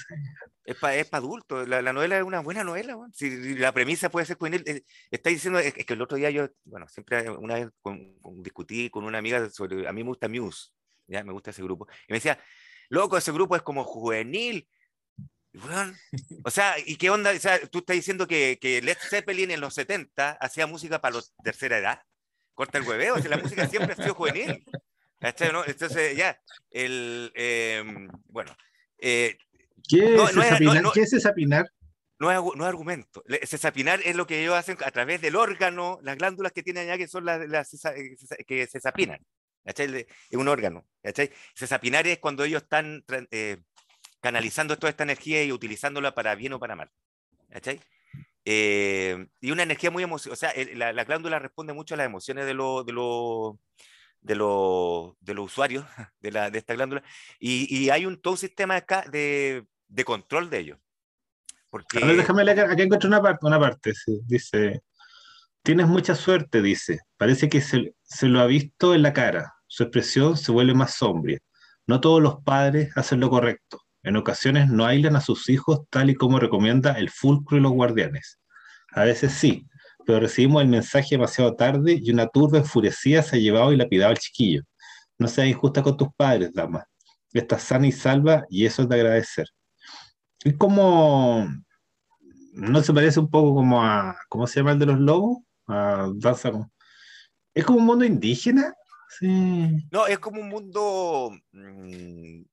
Es para es pa adultos. La, la, novela es una buena novela. Si la premisa puede ser juvenil, eh, está diciendo, es, es, que el otro día yo, bueno, siempre una vez con, con, discutí con una amiga sobre, a mí me gusta Muse, ya me gusta ese grupo, y me decía, loco, ese grupo es como juvenil. Bueno, o sea, ¿y qué onda? O sea, tú estás diciendo que, que Led Zeppelin en los 70 hacía música para los tercera edad. Corta el hueveo, o sea, la música siempre ha sido juvenil. Entonces, ya, el, eh, bueno. Eh,
¿Qué, no, es no no, ¿Qué es?
No es, no es argumento. Cesapinar es lo que ellos hacen a través del órgano, las glándulas que tienen allá, que son las, las que cesapinan. ¿cachai? Es un órgano. ¿cachai? Cesapinar es cuando ellos están eh, canalizando toda esta energía y utilizándola para bien o para mal. ¿cachai? Eh, y una energía muy emocional. O sea, la, la, glándula responde mucho a las emociones de los. De lo, de, lo, de los usuarios de, la, de esta glándula y, y, hay un, todo un sistema acá de, de control de ellos. Porque...
A ver, déjame leer, aquí encuentro una parte, una parte sí. dice, tienes mucha suerte, dice, parece que se, se lo ha visto en la cara, su expresión se vuelve más sombria. No todos los padres hacen lo correcto. En ocasiones no aislan a sus hijos tal y como recomienda el fulcro y los guardianes. A veces sí, pero recibimos el mensaje demasiado tarde y una turba enfurecida se ha llevado y lapidado al chiquillo. No seas injusta con tus padres, dama. Estás sana y salva y eso es de agradecer. Es como, ¿no se parece un poco como a, ¿cómo se llama el de los lobos? A danza. Es como un mundo indígena. Sí.
No, es como un mundo... Mmm,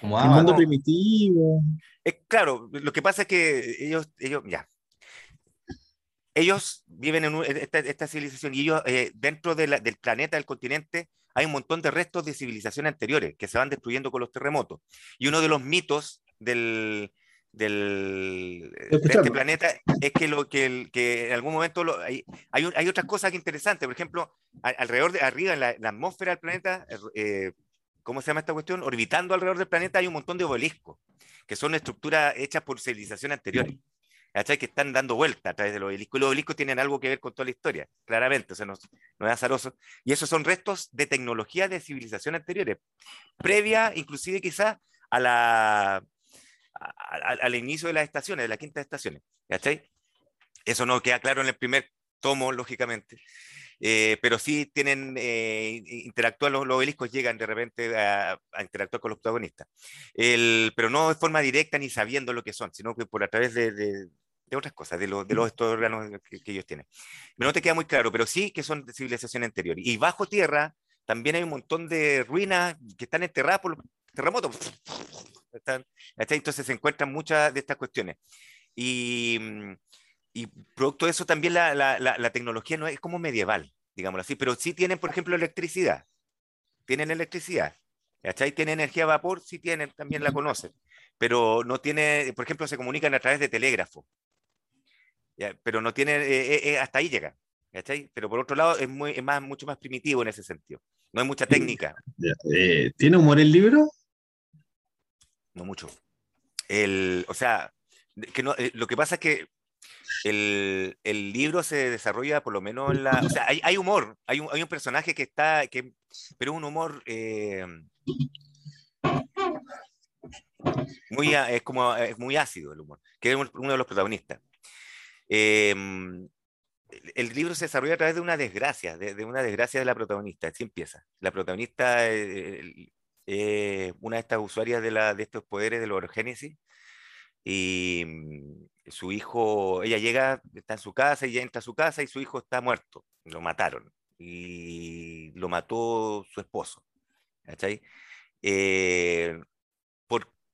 como un mundo primitivo.
Es, claro, lo que pasa es que ellos, ellos ya, ellos viven en, un, esta, esta, civilización y ellos eh, dentro de la, del planeta, del continente, hay un montón de restos de civilizaciones anteriores que se van destruyendo con los terremotos. Y uno de los mitos del, del, de este planeta es que, lo, que, el, que en algún momento lo, hay, hay, hay, otras cosas interesantes. Por ejemplo, a, alrededor de arriba, en la, atmósfera del planeta, eh, ¿cómo se llama esta cuestión? Orbitando alrededor del planeta hay un montón de obeliscos, que son estructuras hechas por civilizaciones anteriores. ¿Cachai? Que están dando vuelta a través de los obeliscos. Los obeliscos tienen algo que ver con toda la historia, claramente, o sea, no, no es azaroso. Y esos son restos de tecnología de civilización anteriores, previa inclusive quizás a la, a, a, al inicio de las estaciones, de las quintas estaciones, ¿cachai? Eso no queda claro en el primer tomo, lógicamente. Eh, pero sí tienen, eh, los, los, obeliscos, llegan de repente a, a, interactuar con los protagonistas. El, pero no de forma directa ni sabiendo lo que son, sino que por a través de, de, de otras cosas, de, lo, de los estos órganos que, que, ellos tienen. No te queda muy claro, pero sí que son de civilización anterior. Y bajo tierra también hay un montón de ruinas que están enterradas por terremotos. Entonces se encuentran muchas de estas cuestiones. Y, y producto de eso también la, la, la, tecnología no es como medieval, digámoslo así, pero sí tienen, por ejemplo, electricidad. Tienen electricidad. ¿Cachai? Tienen energía a vapor, sí tienen, también la conocen. Pero no tiene, por ejemplo, se comunican a través de telégrafo. Pero no tiene, eh, eh, eh, hasta ahí llega. ¿cachai? Pero por otro lado es, muy, es más, mucho más primitivo en ese sentido. No hay mucha técnica.
¿Tiene humor el libro?
No mucho. El, o sea, que no, lo que pasa es que el, el, libro se desarrolla por lo menos en la... O sea, hay, hay humor, hay un, hay un, personaje que está... Que, pero es un humor... Eh, muy, es como, es muy ácido el humor, que es uno de los protagonistas. Eh, el libro se desarrolla a través de una desgracia, de, una desgracia de la protagonista. Así empieza. La protagonista es una de estas usuarias de, la, de estos poderes de la orogénesis y mm, su hijo, ella llega, está en su casa, ella entra a su casa y su hijo está muerto, lo mataron y lo mató su esposo. ¿Cachai? Eh, ¿Por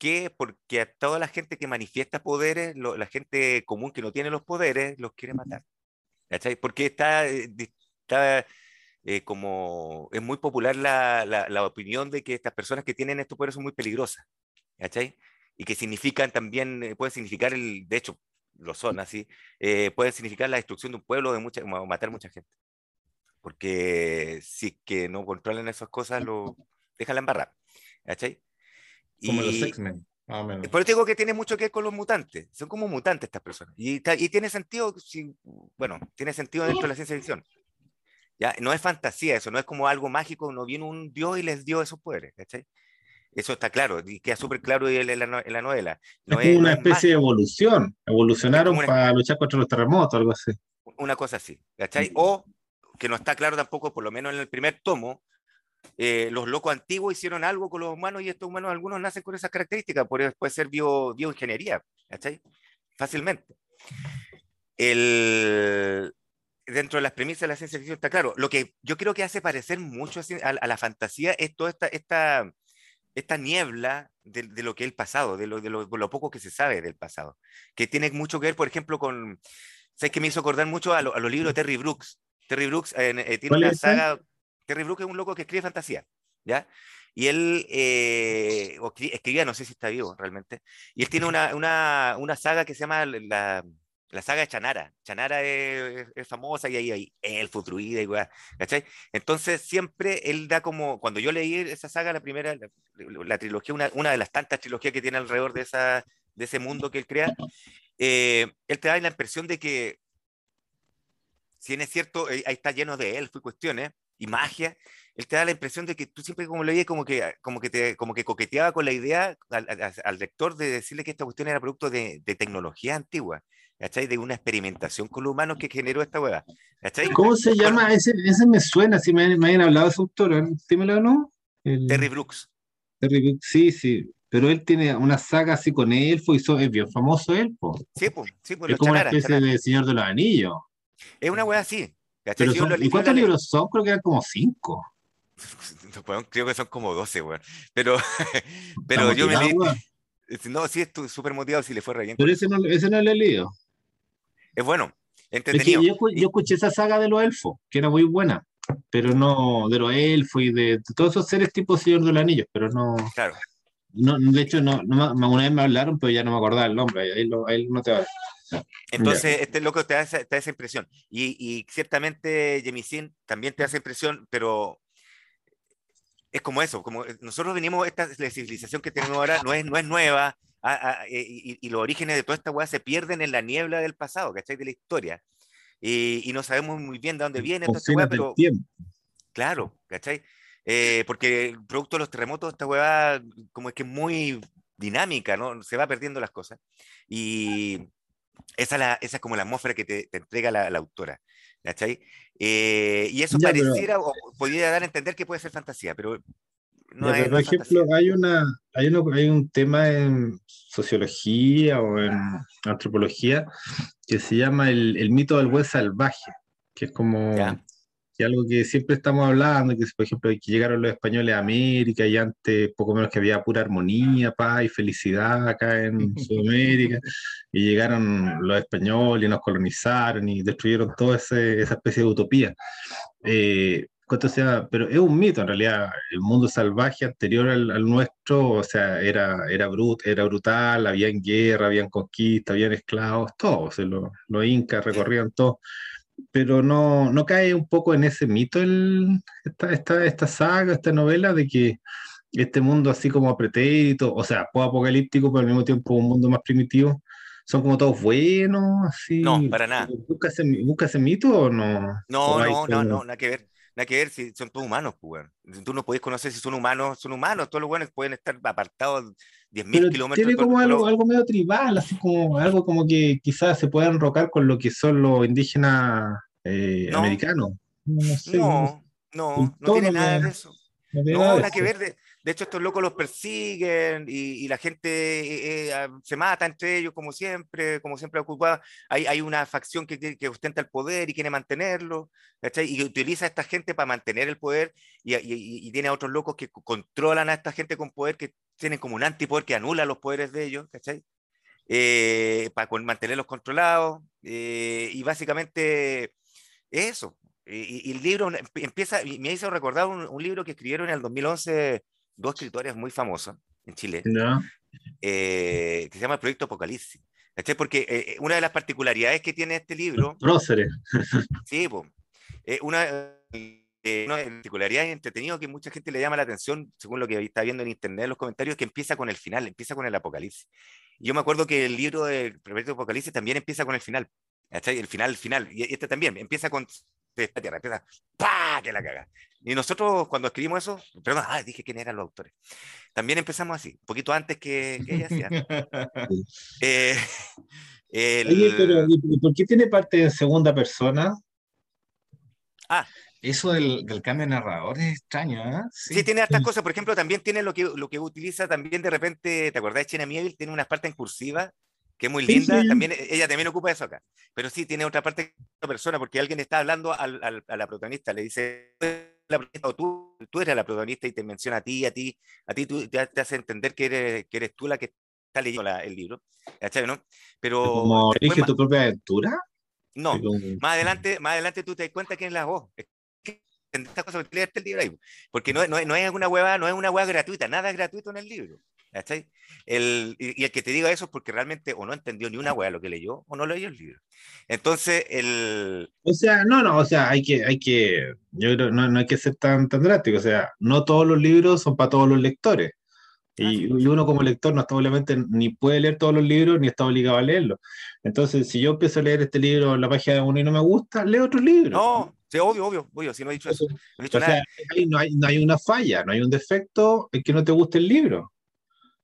qué? Porque a toda la gente que manifiesta poderes, la gente común que no tiene los poderes, los quiere matar. ¿cachai? Porque está, eh, está eh, como, es muy popular la, la, opinión de que estas personas que tienen estos poderes son muy peligrosas, ¿cachai? Y que significan también, eh, puede significar, el, de hecho, lo son así, puede significar la destrucción de un pueblo, de mucha, matar mucha gente. Porque si que no controlan esas cosas, lo dejan la embarrada, ¿cachai?
Como los X-Men.
Por eso digo que tiene mucho que ver con los mutantes. Son como mutantes estas personas. Y, y tiene sentido, si, bueno, tiene sentido dentro de la ciencia ficción. ¿Ya? No es fantasía eso, no es como algo mágico, no viene un dios y les dio esos poderes. ¿cachai? Eso está claro, y queda súper claro en la, en la, novela.
No es, una especie de evolución. Evolucionaron para luchar contra los terremotos, algo así.
Una cosa así, ¿cachai? O que no está claro tampoco, por lo menos en el primer tomo, eh, los locos antiguos hicieron algo con los humanos y estos humanos, algunos nacen con esas características, puede, puede ser bio, bioingeniería, ¿cachai? Fácilmente. El, dentro de las premisas de la ciencia ficción está claro. Lo que yo creo que hace parecer mucho a, la fantasía es toda esta, esta, esta niebla de, de, lo que es el pasado, de lo, de, lo, poco que se sabe del pasado, que tiene mucho que ver, por ejemplo, con, ¿sabes que me hizo acordar mucho a, los libros de Terry Brooks? Terry Brooks eh, tiene una saga, Terry Brooks es un loco que escribe fantasía, ¿ya? Y él eh, escribía, no sé si está vivo realmente, y él tiene una, una, una saga que se llama la, la saga de Chanara. Chanara es, famosa y ahí hay el Futruida y ¿cachai? Entonces siempre él da como, cuando yo leí esa saga, la primera, la, trilogía, una, una, de las tantas trilogías que tiene alrededor de, esa, de ese mundo que él crea, eh, él te da la impresión de que, si bien es cierto, ahí está lleno de él, fue cuestiones, y magia, él te da la impresión de que tú siempre como leías como que, como que, te, como que coqueteaba con la idea al, lector de decirle que esta cuestión era producto de, de tecnología antigua, ¿cachai? De una experimentación con los humanos que generó esta hueá,
¿Cómo se llama? Ese, ese me suena, si me, me habían hablado de su autor, ¿eh? dímelo o no.
Terry Brooks.
Terry Brooks, sí, sí. Pero él tiene una saga así con elfo y es bien famoso él,
Sí, pues, sí, pues,
Es como una especie de Señor de los Anillos.
Es una hueá así,
¿Y cuántos libros son? Creo que eran como cinco.
creo que son como doce, weón. Pero, pero yo me leí. No, sí, estoy súper motivado si le fue relleno.
Pero ese no, ese no lo he leído.
Es bueno, entretenido.
yo, escuché esa saga de los elfos, que era muy buena, pero no de los elfos y de, todos esos seres tipo Señor de los Anillos, pero no.
Claro.
No, de hecho, no, no, una vez me hablaron, pero ya no me acordaba el nombre. Ahí, ahí no te va.
Entonces, este loco te da esa, esa impresión. Y, y ciertamente Jemisin también te hace impresión, pero es como eso, como eh, nosotros venimos, esta la civilización que tenemos ahora no es, no es nueva, eh, y, los orígenes de toda esta weá se pierden en la niebla del pasado, ¿cachai? De la historia. Y, y no sabemos muy bien de dónde viene toda esta weá, pero... Claro, ¿cachai? Eh, porque el producto de los terremotos, esta weá como es que es muy dinámica, ¿no? Se va perdiendo las cosas. Y, esa, la, esa es como la atmósfera que te, te entrega la, la, autora. ¿Cachai? Eh, y eso pareciera o podría dar a entender que puede ser fantasía, pero
no es, por ejemplo, hay, una, hay, uno, hay un tema en sociología o en antropología que se llama el, el mito del buen salvaje, que es como que algo que siempre estamos hablando, que por ejemplo que llegaron los españoles a América y antes poco menos que había pura armonía, paz y felicidad acá en Sudamérica, y llegaron los españoles y nos colonizaron y destruyeron toda esa especie de utopía. Eh, sea, pero es un mito en realidad. El mundo salvaje anterior al, nuestro, o sea, era, era, brut, era brutal, había guerra, habían conquista, habían esclavos, todos, los incas recorrían todo pero no, no cae un poco en ese mito el, esta, esta, esta saga, esta novela de que este mundo así como pretérito, o sea, post-apocalíptico, pero al mismo tiempo un mundo más primitivo, son como todos buenos, así.
No, para nada.
¿Busca ese, busca ese mito o no?
No, no, no, no, nada que ver nada que ver si son todos humanos, pues, Tú no podés conocer si son humanos, son humanos, todos los buenos pueden estar apartados 10.000 kilómetros.
Tiene como algo, algo, medio tribal, así como algo como que quizás se puedan enrocar con lo que son los indígenas eh, americanos.
No, no, no, tiene nada de eso. No, nada, que ver. De, de hecho, estos locos los persiguen y, la gente eh, eh, ah, se mata entre ellos, como siempre, como siempre ocupa. Hay, hay una facción que, que, ostenta el poder y quiere mantenerlo, y utiliza a esta gente para mantener el poder, y, y, tiene a otros locos que controlan a esta gente con poder, que tienen como un antipoder que anula los poderes de ellos, ¿cachai? Eh, para mantenerlos controlados, y básicamente eso. Y, el libro empieza, me hizo recordar un, un libro que escribieron en el 2011 dos escritores muy famosos en Chile, eh, que se llama el Proyecto Apocalipsis. Porque eh, eh, una de las particularidades que tiene este libro...
Próceres.
sí, pues, una, una particularidad entretenido que mucha gente le llama la atención, según lo que está viendo en internet en los comentarios, que empieza con el final, empieza con el apocalipsis. Yo me acuerdo que el libro del Proyecto Apocalipsis también empieza con el final. El final, el final. Y este también empieza con de esta tierra, empieza, ¡pah! que la caga. Y nosotros cuando escribimos eso, perdón, ah, dije quién eran los autores. También empezamos así, un poquito antes que, que ella hacía.
eh, Oye, pero ¿por qué tiene parte en segunda persona?
Ah. Eso del, del cambio de narrador es extraño, ¿eh?
Sí. tiene hartas cosas. Por ejemplo, también tiene lo que, lo que utiliza también de repente, ¿te acordás de China Mieville? Tiene unas partes en cursiva que es muy linda, también, ella también ocupa eso acá. Pero sí, tiene otra parte de persona, porque alguien está hablando al, al, a la protagonista, le dice, o tú, tú eres la protagonista y te menciona a ti, a ti, a ti tú, te, hace entender que eres, que eres tú la que está leyendo la, el libro, ¿cachai, no? Pero...
¿Como elige tu propia aventura?
No, más adelante, más adelante tú te das cuenta quién es la voz. Esta cosa, leerte el libro ahí, porque no, no, no es una hueva, no es una hueva gratuita, nada es gratuito en el libro. El, y, el que te diga eso es porque realmente o no entendió ni una hueá lo que leyó o no leyó el libro. Entonces, el...
O sea, no, no, o sea, hay que, hay que, yo creo, no, no hay que ser tan, tan drástico, o sea, no todos los libros son para todos los lectores. Ah, y, uno como lector no está obviamente ni puede leer todos los libros ni está obligado a leerlos. Entonces, si yo empiezo a leer este libro en la página de uno y no me gusta, leo otro libro.
No, sí, obvio, obvio, obvio, si no he dicho eso. No he dicho
o Sea, no, hay, no hay una falla, no hay un defecto en que no te guste el libro.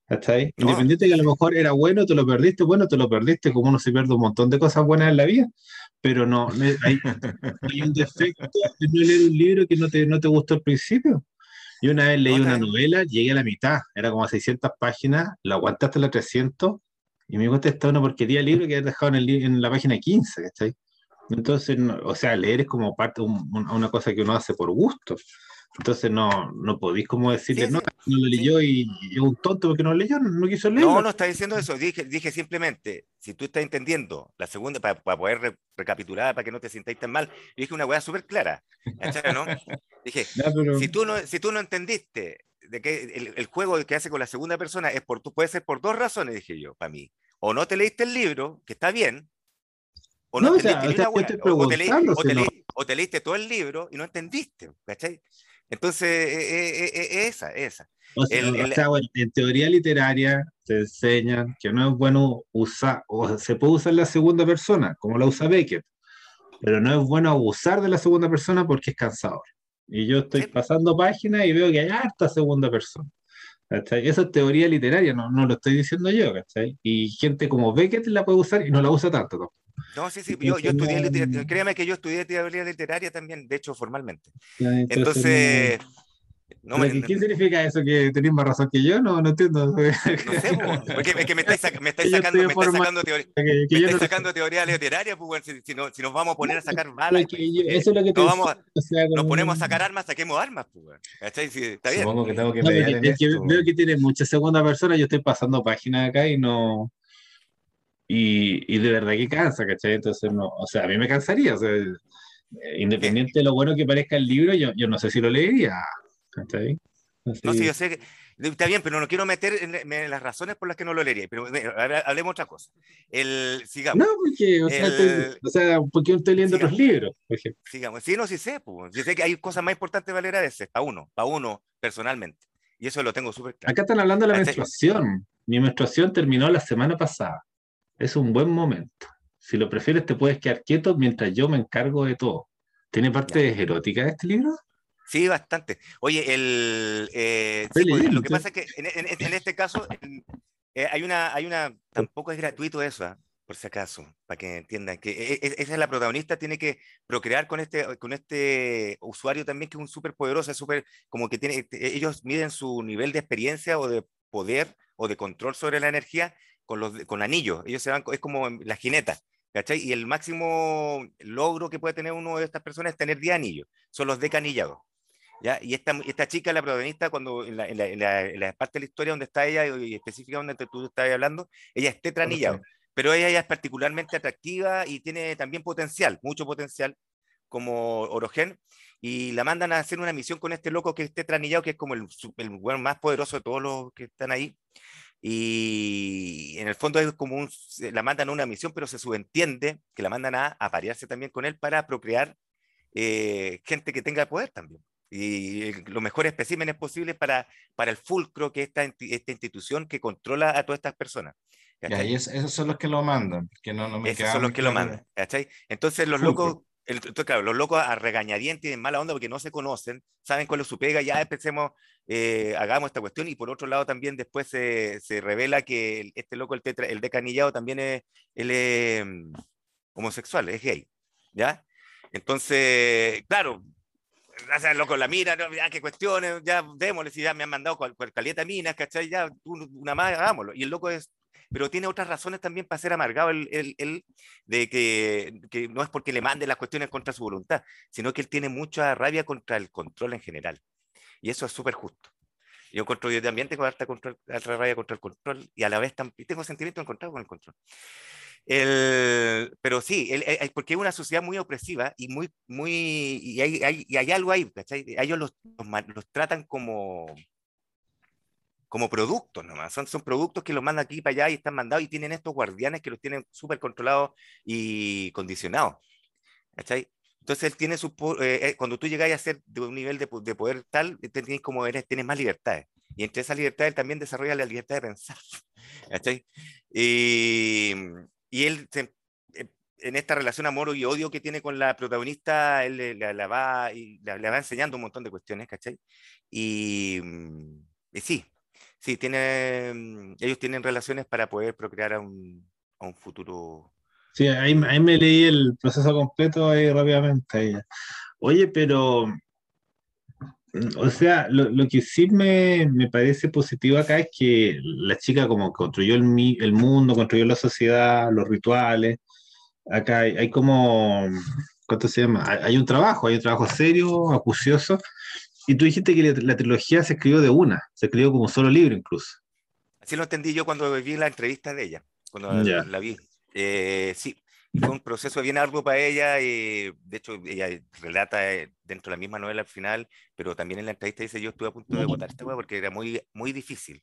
¿Cachai? Independiente de que a lo mejor era bueno, te lo perdiste, bueno, te lo perdiste, como uno se pierde un montón de cosas buenas en la vida, pero no, hay, un defecto de no leer un libro que no te, no te gustó al principio. Y una vez leí una novela, llegué a la mitad, era como a 600 páginas, la aguantaste a la 300 y me esta una porquería de libro que había dejado en, el, en la página 15, ¿cachai? Entonces, o sea, leer es como parte, de una cosa que uno hace por gusto. Entonces no, no podéis como decirle, no, no lo leyó y, es un tonto porque no lo leyó, no, quiso leer.
No, no está diciendo eso. Dije, dije simplemente, si tú estás entendiendo la segunda, para, para poder recapitular, para que no te sintáis tan mal, dije una weá súper clara. ¿no? Dije, si, tú no, si tú no entendiste de que el, el, juego que hace con la segunda persona es por, puede ser por dos razones, dije yo, para mí. O no te leíste el libro, que está bien, o no, te leíste una o, o, te leíste todo el libro y no entendiste, ¿cachai? Entonces, e, e, e, esa, esa.
O sea, bueno, en teoría literaria te enseñan que no es bueno usar, o se puede usar la segunda persona, como la usa Beckett, pero no es bueno abusar de la segunda persona porque es cansador. Y yo estoy pasando páginas y veo que hay harta segunda persona. ¿cachai? Esa es teoría literaria, no, no lo estoy diciendo yo, ¿cachai? Y gente como Beckett la puede usar y no la usa tanto. ¿no?
No, sí, sí, yo, yo estudié literatura, créame que yo estudié teoría literaria también, de hecho, formalmente. entonces,
¿Qué significa eso? ¿Que tenéis más razón que yo? No, no entiendo. No sé,
porque es que me estáis, me estáis sacando, me estáis sacando, teoría, que, que me estáis sacando teoría literaria, pues bueno, si, si, no, si, nos vamos a poner a sacar balas, pues,
eso es lo que
nos, vamos o sea, nos ponemos a sacar armas, saquemos armas, pues bueno. Sí, está bien.
Supongo que tengo que, no, que, que Veo que tiene mucha segunda persona, yo estoy pasando páginas acá y no... Y, y de verdad que cansa, ¿cachai? Entonces, no, o sea, a mí me cansaría, o sea, independiente de lo bueno que parezca el libro, yo, yo no sé si lo leería, ¿cachai?
No, sí, yo sé que está bien, pero no quiero meter en, las razones por las que no lo leería. Pero hablemos otra cosa. El, sigamos.
No, porque, o, sea, el, o sea, porque estoy leyendo otros libros, por ejemplo.
Sigamos. Sí, no, sí sé. Pues. Yo sé que hay cosas más importantes de leer a veces, para uno, para uno personalmente. Y eso lo tengo súper claro.
Acá están hablando de la menstruación. Mi menstruación terminó la semana pasada. Es un buen momento. Si lo prefieres, te puedes quedar quieto mientras yo me encargo de todo. ¿Tiene parte erótica este libro?
Sí, bastante. Oye, el, eh, pues, lo que pasa es que en, este caso eh, hay, una, hay una, tampoco es gratuito eso, ¿ah? por si acaso, para que entiendan que e, e, esa es la protagonista, tiene que procrear con este, con este usuario también que es un súper poderoso, súper, como que tiene, e, ellos miden su nivel de experiencia o de poder o de control sobre la energía con, los, con anillos, ellos se van, es como la jineta. ¿Cachai? Y el máximo logro que puede tener uno de estas personas es tener 10 anillos, son los decanillados. ¿ya? Y esta, esta chica, la protagonista, cuando en la, en, la, parte de la historia donde está ella y específicamente donde tú estás hablando, ella es tetranillado, pero ella, es particularmente atractiva y tiene también potencial, mucho potencial como Orogen, y la mandan a hacer una misión con este loco que es tetranillado, que es como el, el más poderoso de todos los que están ahí, y en el fondo es como un, la mandan a una misión, pero se subentiende que la mandan a aparearse también con él para procrear eh, gente que tenga poder también. Y los mejores especímenes posibles para, para el fulcro que es esta, esta institución que controla a todas estas personas.
Y esos son los que lo mandan, que no, no me
Esos son los que lo mandan, Entonces los locos, claro, los locos a regañadientes en mala onda porque no se conocen, saben cuál es su pega, ya empecemos, eh, hagamos esta cuestión y por otro lado también después se, se revela que este loco, el, tetra, el decanillado, también es, él es mm, homosexual, es gay, ¿ya? Entonces, claro, o sea, loco la mira, ya qué cuestiones, ya démosle, si ya me han mandado cual, cual caleta minas, ¿cachai? Ya una más, hagámoslo. Y el loco es, pero tiene otras razones también para ser amargado, el, el, de que, que, no es porque le mande las cuestiones contra su voluntad, sino que él tiene mucha rabia contra el control en general. Y eso es súper justo. Yo, encuentro, yo también tengo harta, control, rabia contra el control y a la vez tengo sentimientos encontrados con el control. El, pero sí, porque es una sociedad muy opresiva y muy, muy, y hay, hay, hay algo ahí, ¿cachai? Ellos los, los, los, tratan como, como productos nomás, son, son productos que los mandan aquí para allá y están mandados y tienen estos guardianes que los tienen súper controlados y condicionados, ¿cachai? Entonces él tiene su, eh, eh, cuando tú llegas a ser de un nivel de, de poder tal, tienes como eres, tienes más libertades. Y entre esas libertades él también desarrolla la libertad de pensar. ¿cachai? Y, y él eh, en esta relación amor y odio que tiene con la protagonista, él le, la, va, y le, va enseñando un montón de cuestiones, ¿cachai? Y, y sí, sí, tiene, mm, ellos tienen relaciones para poder procrear a un, a un futuro.
Sí, ahí, ahí, me leí el proceso completo ahí rápidamente. Oye, pero, mm, o sea, lo, lo que sí me, me, parece positivo acá es que la chica como construyó el, el mundo, construyó la sociedad, los rituales. Acá hay, hay como, ¿cuánto se llama? Hay, hay, un trabajo, hay un trabajo serio, acucioso. Y tú dijiste que la, la trilogía se escribió de una, se escribió como solo libro incluso.
Así lo entendí yo cuando vi la entrevista de ella, cuando yeah. la vi. Eh, sí, fue un proceso bien arduo para ella. Y, de hecho, ella relata eh, dentro de la misma novela al final, pero también en la entrevista dice: Yo estuve a punto de votar esta porque era muy, muy difícil.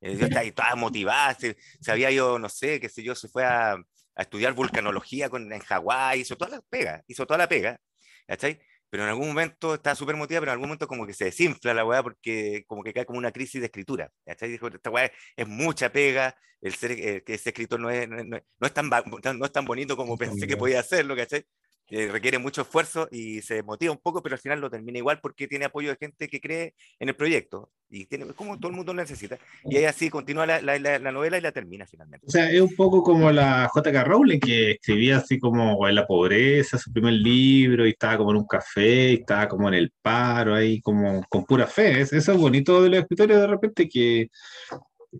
Eh, yo estaba ahí toda motivada, se, sabía yo, no sé, qué sé yo, se fue a, a estudiar vulcanología con, en Hawái, hizo toda la pega, hizo toda la pega, ¿cachai? Pero en algún momento está súper motivada, pero en algún momento como que se desinfla la weá porque como que cae como una crisis de escritura. ¿cachai? Dijo, esta weá es mucha pega, el ser, que ese escritor no es, no, no, es tan, no es tan bonito como pensé que podía hacerlo, ¿cachai? Eh, requiere mucho esfuerzo y se motiva un poco, pero al final lo termina igual porque tiene apoyo de gente que cree en el proyecto y tiene, como todo el mundo lo necesita. Y ahí así continúa la, la, la, novela y la termina finalmente.
O sea, es un poco como la J.K. Rowling que escribía así como en la pobreza, su primer libro, y estaba como en un café, y estaba como en el paro, ahí como con pura fe. Eso es bonito de los escritores de repente que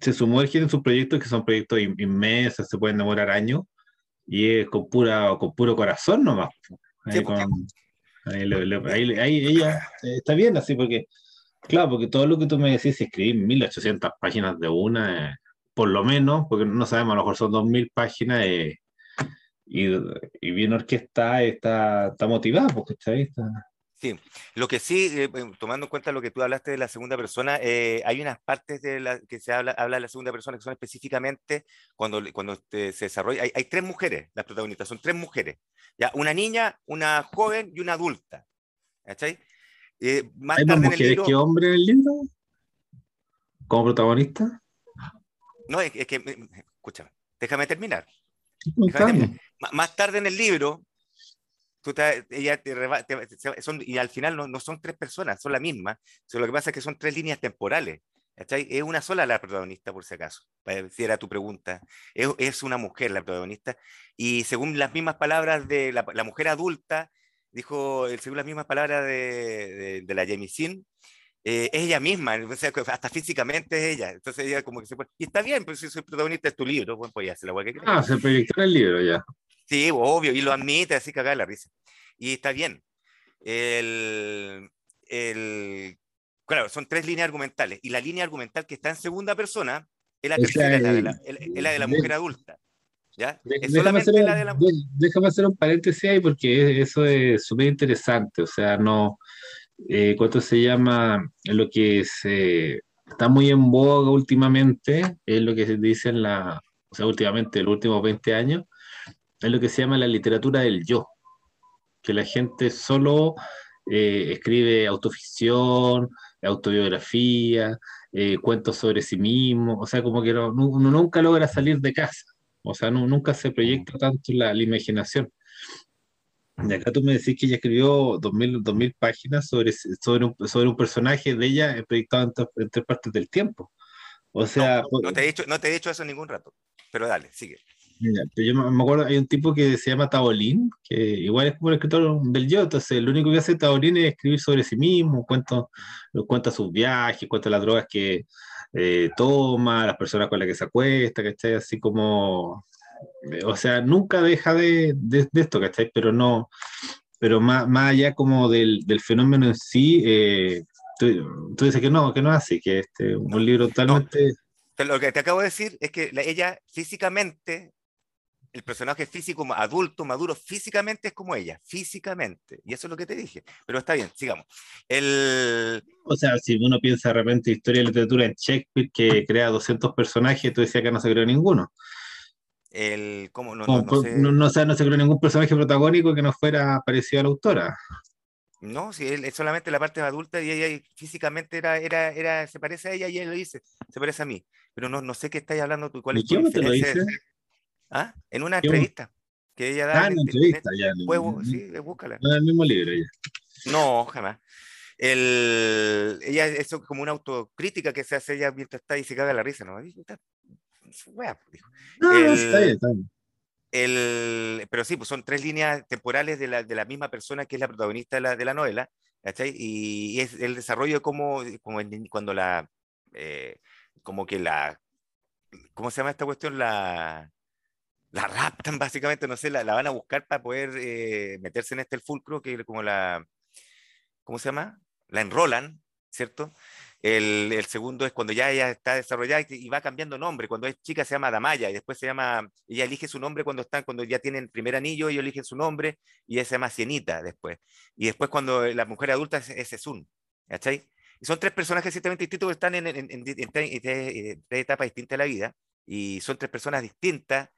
se sumergen en sus proyectos que son proyectos inmensos, se pueden demorar años y es con, pura, con puro corazón nomás. Ahí, ahí, ella está bien así, porque, claro, porque todo lo que tú me decís, escribir 1800 páginas de una, eh, por lo menos, porque no sabemos, a lo mejor son 2000 páginas, eh, y, y, bien orquestada, está, está motivada, porque está ahí, está,
Sí, lo que sí, eh, tomando en cuenta lo que tú hablaste de la segunda persona, eh, hay unas partes de la, que se habla, habla de la segunda persona que son específicamente cuando, cuando se desarrolla, hay, hay, tres mujeres, las protagonistas, son tres mujeres, ya una niña, una joven y una adulta. ¿Cachai?
Eh, más ¿Hay más mujeres que hombres en el libro? ¿Como protagonista?
No, es, que, escúchame, déjame terminar. Más tarde en el libro, ella son, y al final no, no, son tres personas, son la misma. lo que pasa es que son tres líneas temporales. Es una sola la protagonista, por si acaso, si era tu pregunta. Es, es, una mujer la protagonista. Y según las mismas palabras de la, la mujer adulta, dijo, según las mismas palabras de, de, la Jamie Sin, eh, es ella misma, hasta físicamente es ella. Entonces ella como que se puede... Y está bien, pues si soy protagonista es tu libro, bueno, pues ya se la voy a
Ah, se proyectó el libro ya.
Sí, obvio, y lo admite, así que la risa. Y está bien. El, el, claro, son tres líneas argumentales. Y la línea argumental que está en segunda persona es la tercera, es la de la, es la, de la mujer adulta. ¿Ya? Es
déjame, hacer, de la... déjame hacer un paréntesis ahí porque eso es súper interesante. O sea, no. Eh, ¿Cuánto se llama? Lo que se, está muy en boga últimamente, es lo que se dice en la. O sea, últimamente, los últimos 20 años, es lo que se llama la literatura del yo, que la gente solo eh, escribe autoficción, autobiografía, eh, cuentos sobre sí mismo, o sea, como que uno nunca logra salir de casa, o sea, nunca se proyecta tanto la, imaginación. Y acá tú me decís que ella escribió 2000, 2000 páginas sobre, sobre, un, sobre un personaje de ella proyectado en, tres partes del tiempo. O sea,
no, te he dicho, no te he dicho eso ningún rato, pero dale, sigue
yo me acuerdo, hay un tipo que se llama Taolín, que igual es como el escritor del yo, entonces lo único que hace Taolín es escribir sobre sí mismo, cuenta, cuenta sus viajes, cuenta las drogas que eh, toma, las personas con las que se acuesta, ¿cachai? Así como, o sea, nunca deja de, de, esto, ¿cachai? Pero no, pero más, más allá como del, del fenómeno en sí, eh, tú, tú, dices que no, que no es así, que este, un libro totalmente...
Lo que te acabo de decir es que ella físicamente el personaje físico adulto, maduro, físicamente es como ella, físicamente. Y eso es lo que te dije. Pero está bien, sigamos. El...
O sea, si uno piensa de repente historia de literatura en Shakespeare, que crea 200 personajes, tú decías que no se creó ninguno.
El, ¿cómo? No,
no, no, no, se creó ningún personaje protagónico que no fuera parecido a la autora.
No, si él es solamente la parte adulta y ella físicamente era, era, era, se parece a ella y él lo dice, se parece a mí. Pero no, no sé qué estáis hablando tú, cuál es tu diferencia. ¿Ah? En una entrevista que ella da.
Ah, en, entrevista, ya.
sí, búscala.
No, en el mismo libro ya.
No, jamás. El, ella, eso como una autocrítica que se hace ella mientras está y se caga la risa, ¿no? Está, wea, dijo.
No, el, está bien, está bien.
El, pero sí, pues son tres líneas temporales de la, de la misma persona que es la protagonista de la, de la novela, ¿cachai? Y, es el desarrollo como, como cuando la, eh, como que la, ¿cómo se llama esta cuestión? La, la raptan básicamente, no sé, la, van a buscar para poder eh, meterse en este el fulcro, que como la, ¿cómo se llama? La enrolan, ¿cierto? El, el, segundo es cuando ya ella está desarrollada y, va cambiando nombre. Cuando es chica se llama Damaya y después se llama, ella elige su nombre cuando están, cuando ya tienen el primer anillo, ellos eligen su nombre y ella se llama Cienita después. Y después cuando la mujer adulta es, es Esun, ¿cachai? Y son tres personajes ciertamente distintos que están en, en, en, en tres etapas distintas de la vida y son tres personas distintas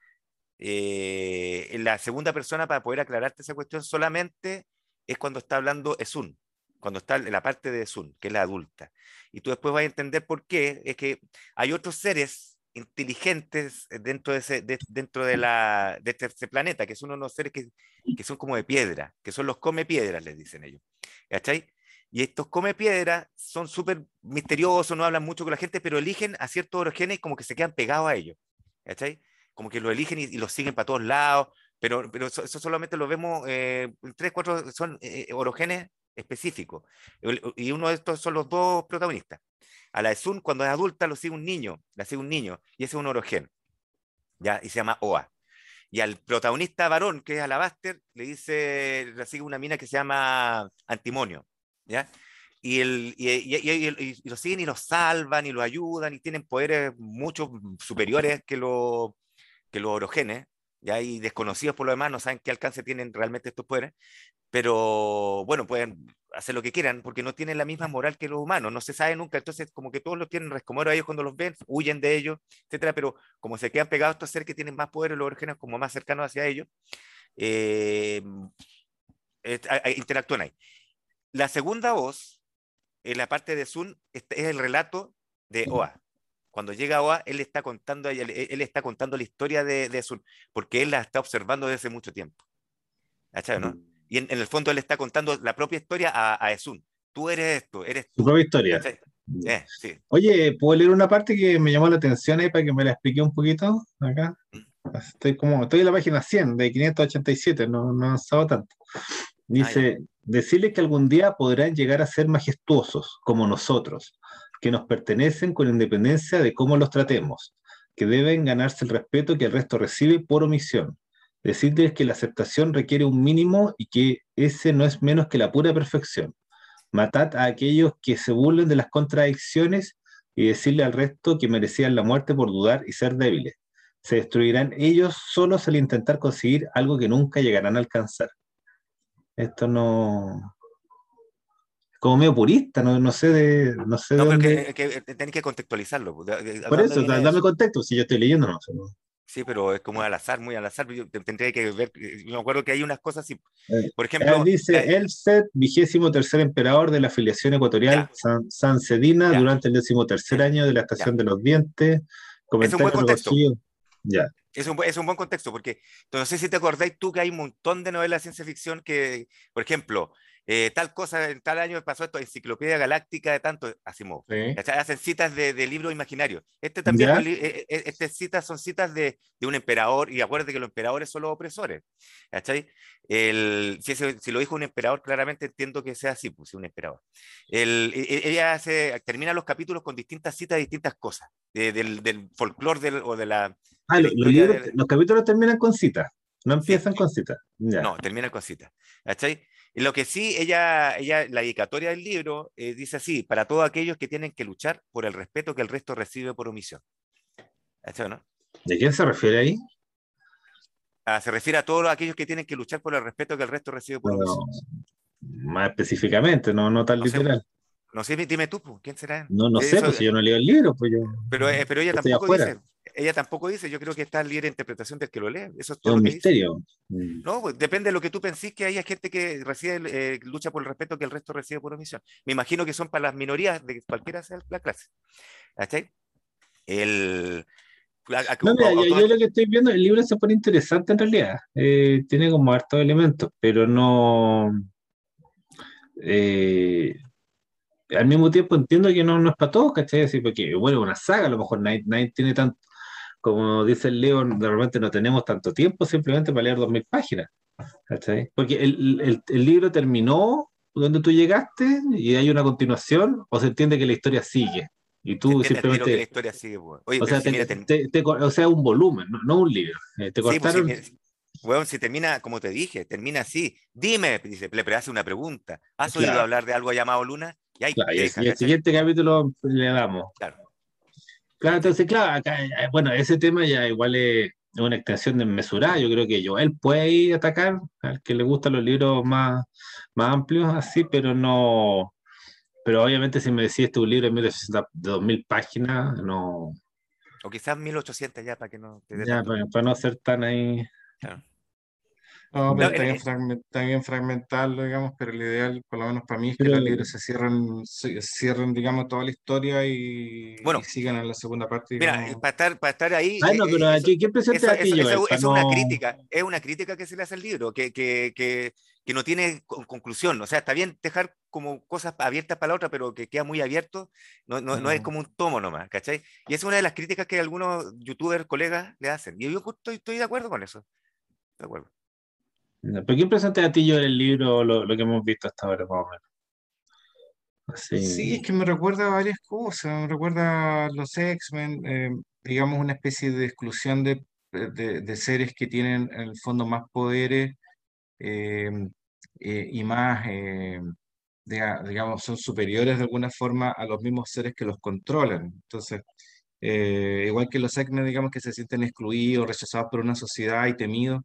eh, la segunda persona para poder aclararte esa cuestión solamente es cuando está hablando Esun, cuando está en la parte de Esun, que es la adulta. Y tú después vas a entender por qué, es que hay otros seres inteligentes dentro de, ese, dentro de, la, de este, planeta, que son unos seres que, que, son como de piedra, que son los come piedras, les dicen ellos. ¿Cachai? Y estos come piedras son súper misteriosos, no hablan mucho con la gente, pero eligen a ciertos orogenes y como que se quedan pegados a ellos. ¿Cachai? Como que lo eligen y, los siguen para todos lados, pero, pero eso, solamente lo vemos, eh, tres, cuatro son eh, eh, orogenes específicos. Y uno de estos son los dos protagonistas. A la de Sun, cuando es adulta, lo sigue un niño, la sigue un niño, y ese es un orogen, ¿ya? Y se llama Oa. Y al protagonista varón, que es Alabaster, le dice, la sigue una mina que se llama Antimonio, ¿ya? Y, el, y, y, lo siguen y lo salvan y lo ayudan y tienen poderes mucho superiores que, lo, que los orogenes, ya y desconocidos por lo demás, no saben qué alcance tienen realmente estos poderes, pero bueno, pueden hacer lo que quieran porque no tienen la misma moral que los humanos, no se sabe nunca, entonces como que todos los tienen rescomoro a ellos cuando los ven, huyen de ellos, etcétera, pero como se quedan pegados estos seres que tienen más poder, los órganos como más cercanos hacia ellos, eh, interactúan ahí. La segunda voz, en la parte de Sun, es el relato de Oa. Cuando llega Oa, él está contando, él, está contando la historia de, de Sun, porque él la está observando desde hace mucho tiempo. ¿Cachai, no? Y en, el fondo él está contando la propia historia a, a Esun. Tú eres esto, eres
Tu propia historia. Eh, sí. Oye, ¿puedo leer una parte que me llamó la atención ahí para que me la explique un poquito? Acá. Mm. Estoy como, estoy en la página 100 de 587, no, no he avanzado tanto. Dice, ah, decirles que algún día podrán llegar a ser majestuosos como nosotros, que nos pertenecen con independencia de cómo los tratemos, que deben ganarse el respeto que el resto recibe por omisión, decirles que la aceptación requiere un mínimo y que ese no es menos que la pura perfección. Matad a aquellos que se burlen de las contradicciones y decirle al resto que merecían la muerte por dudar y ser débiles. Se destruirán ellos solos al intentar conseguir algo que nunca llegarán a alcanzar. Esto no, como medio purista, no, no sé de. No, sé
no que, tenés que contextualizarlo.
Por eso, dame contexto, si yo estoy leyendo, no sé.
Sí, pero es como al azar, muy al azar. Yo tendría que ver, eh, me acuerdo que hay unas cosas así. Eh, por ejemplo.
Él dice eh, el set vigésimo tercer emperador de la afiliación ecuatorial San, San, Cedina durante el décimo tercer año de la estación de los dientes.
Es un buen contexto. Ya. Es un, es un, buen contexto, porque no sé si te acordáis tú que hay un montón de novelas de ciencia ficción que, por ejemplo, eh, tal cosa, en tal año pasó esto, Enciclopedia Galáctica de tanto, Asimov. Hacen citas de, de libros imaginarios. Este también, eh, eh, estas citas son citas de, de, un emperador, y acuérdate que los emperadores son los opresores. El, si, si, lo dijo un emperador, claramente entiendo que sea así, pues, un emperador. El, e, e, ella hace, termina los capítulos con distintas citas de distintas cosas, del, del folclore o de la...
Ah, los, los, capítulos terminan con citas, no empiezan con citas.
No, terminan con citas. ¿Cachai? Lo que sí, ella, ella la dedicatoria del libro eh, dice así, para todos aquellos que tienen que luchar por el respeto que el resto recibe por omisión.
no? ¿De quién se refiere ahí?
Ah, se refiere a todos aquellos que tienen que luchar por el respeto que el resto recibe por omisión.
Más específicamente, no, no tan literal.
no sé, dime tú, ¿quién será?
No, no sé, pues si yo no leo el libro, pues yo.
Pero, eh, pero ella tampoco dice, ella tampoco dice, yo creo que está libre interpretación del que lo lee. Eso es todo.
un misterio. Mm.
No, pues, depende de lo que tú pensís que haya gente que recibe, eh, lucha por el respeto que el resto recibe por omisión. Me imagino que son para las minorías de cualquiera sea la clase. ¿Cachai? El.
no, mira, yo, lo que estoy viendo, el libro se pone interesante en realidad. Eh, tiene como hartos elementos, pero no. Eh, al mismo tiempo entiendo que no, no es para todos, ¿cachai? Así, porque, bueno, una saga, a lo mejor nadie, nadie tiene tanto, como dice el Leo, de repente no tenemos tanto tiempo simplemente para leer dos mil páginas. Porque el, libro terminó donde tú llegaste y hay una continuación, o se entiende que la historia sigue. Y tú simplemente.
la historia sigue, pues.
o, sea, un volumen, no, un libro. Eh, te pues, cortaron.
bueno, si termina, como te dije, termina así. Dime, dice, le hace una pregunta. ¿Has oído hablar de algo llamado Luna?
Y, ahí y el siguiente capítulo le damos. Claro. Claro, entonces, claro, eh, bueno, ese tema ya igual es una extensión desmesurada. Yo creo que Joel puede ir a atacar al que le gustan los libros más, más amplios, así, pero no. Pero obviamente, si me decís este un libro de 2000 páginas, no.
O quizás 1800 ya, para que no
Ya, para, no ser tan ahí.
No, pero está, bien fragmentarlo, digamos, pero el ideal, por lo menos para mí, es que los libros se cierren, se cierren, digamos, toda la historia y, bueno, sigan en la segunda parte.
Mira, para estar, para estar ahí.
Bueno, pero aquí, ¿qué presenta aquí
Es una crítica, es una crítica que se le hace al libro, que, que, que, que no tiene conclusión. O sea, está bien dejar como cosas abiertas para la otra, pero que queda muy abierto, no, no, no es como un tomo nomás, ¿cachai? Y es una de las críticas que algunos youtubers, colegas le hacen. Y yo estoy, estoy de acuerdo con eso. De acuerdo.
¿Pero quién presenta a ti yo el libro, lo, lo, que hemos visto hasta ahora, más o
menos? Sí, es que me recuerda varias cosas, me recuerda los X-Men, eh, digamos una especie de exclusión de, de, de, seres que tienen en el fondo más poderes eh, eh, y más, digamos, son superiores de alguna forma a los mismos seres que los controlan. Entonces, igual que los X-Men, digamos que se sienten excluidos, rechazados por una sociedad y temidos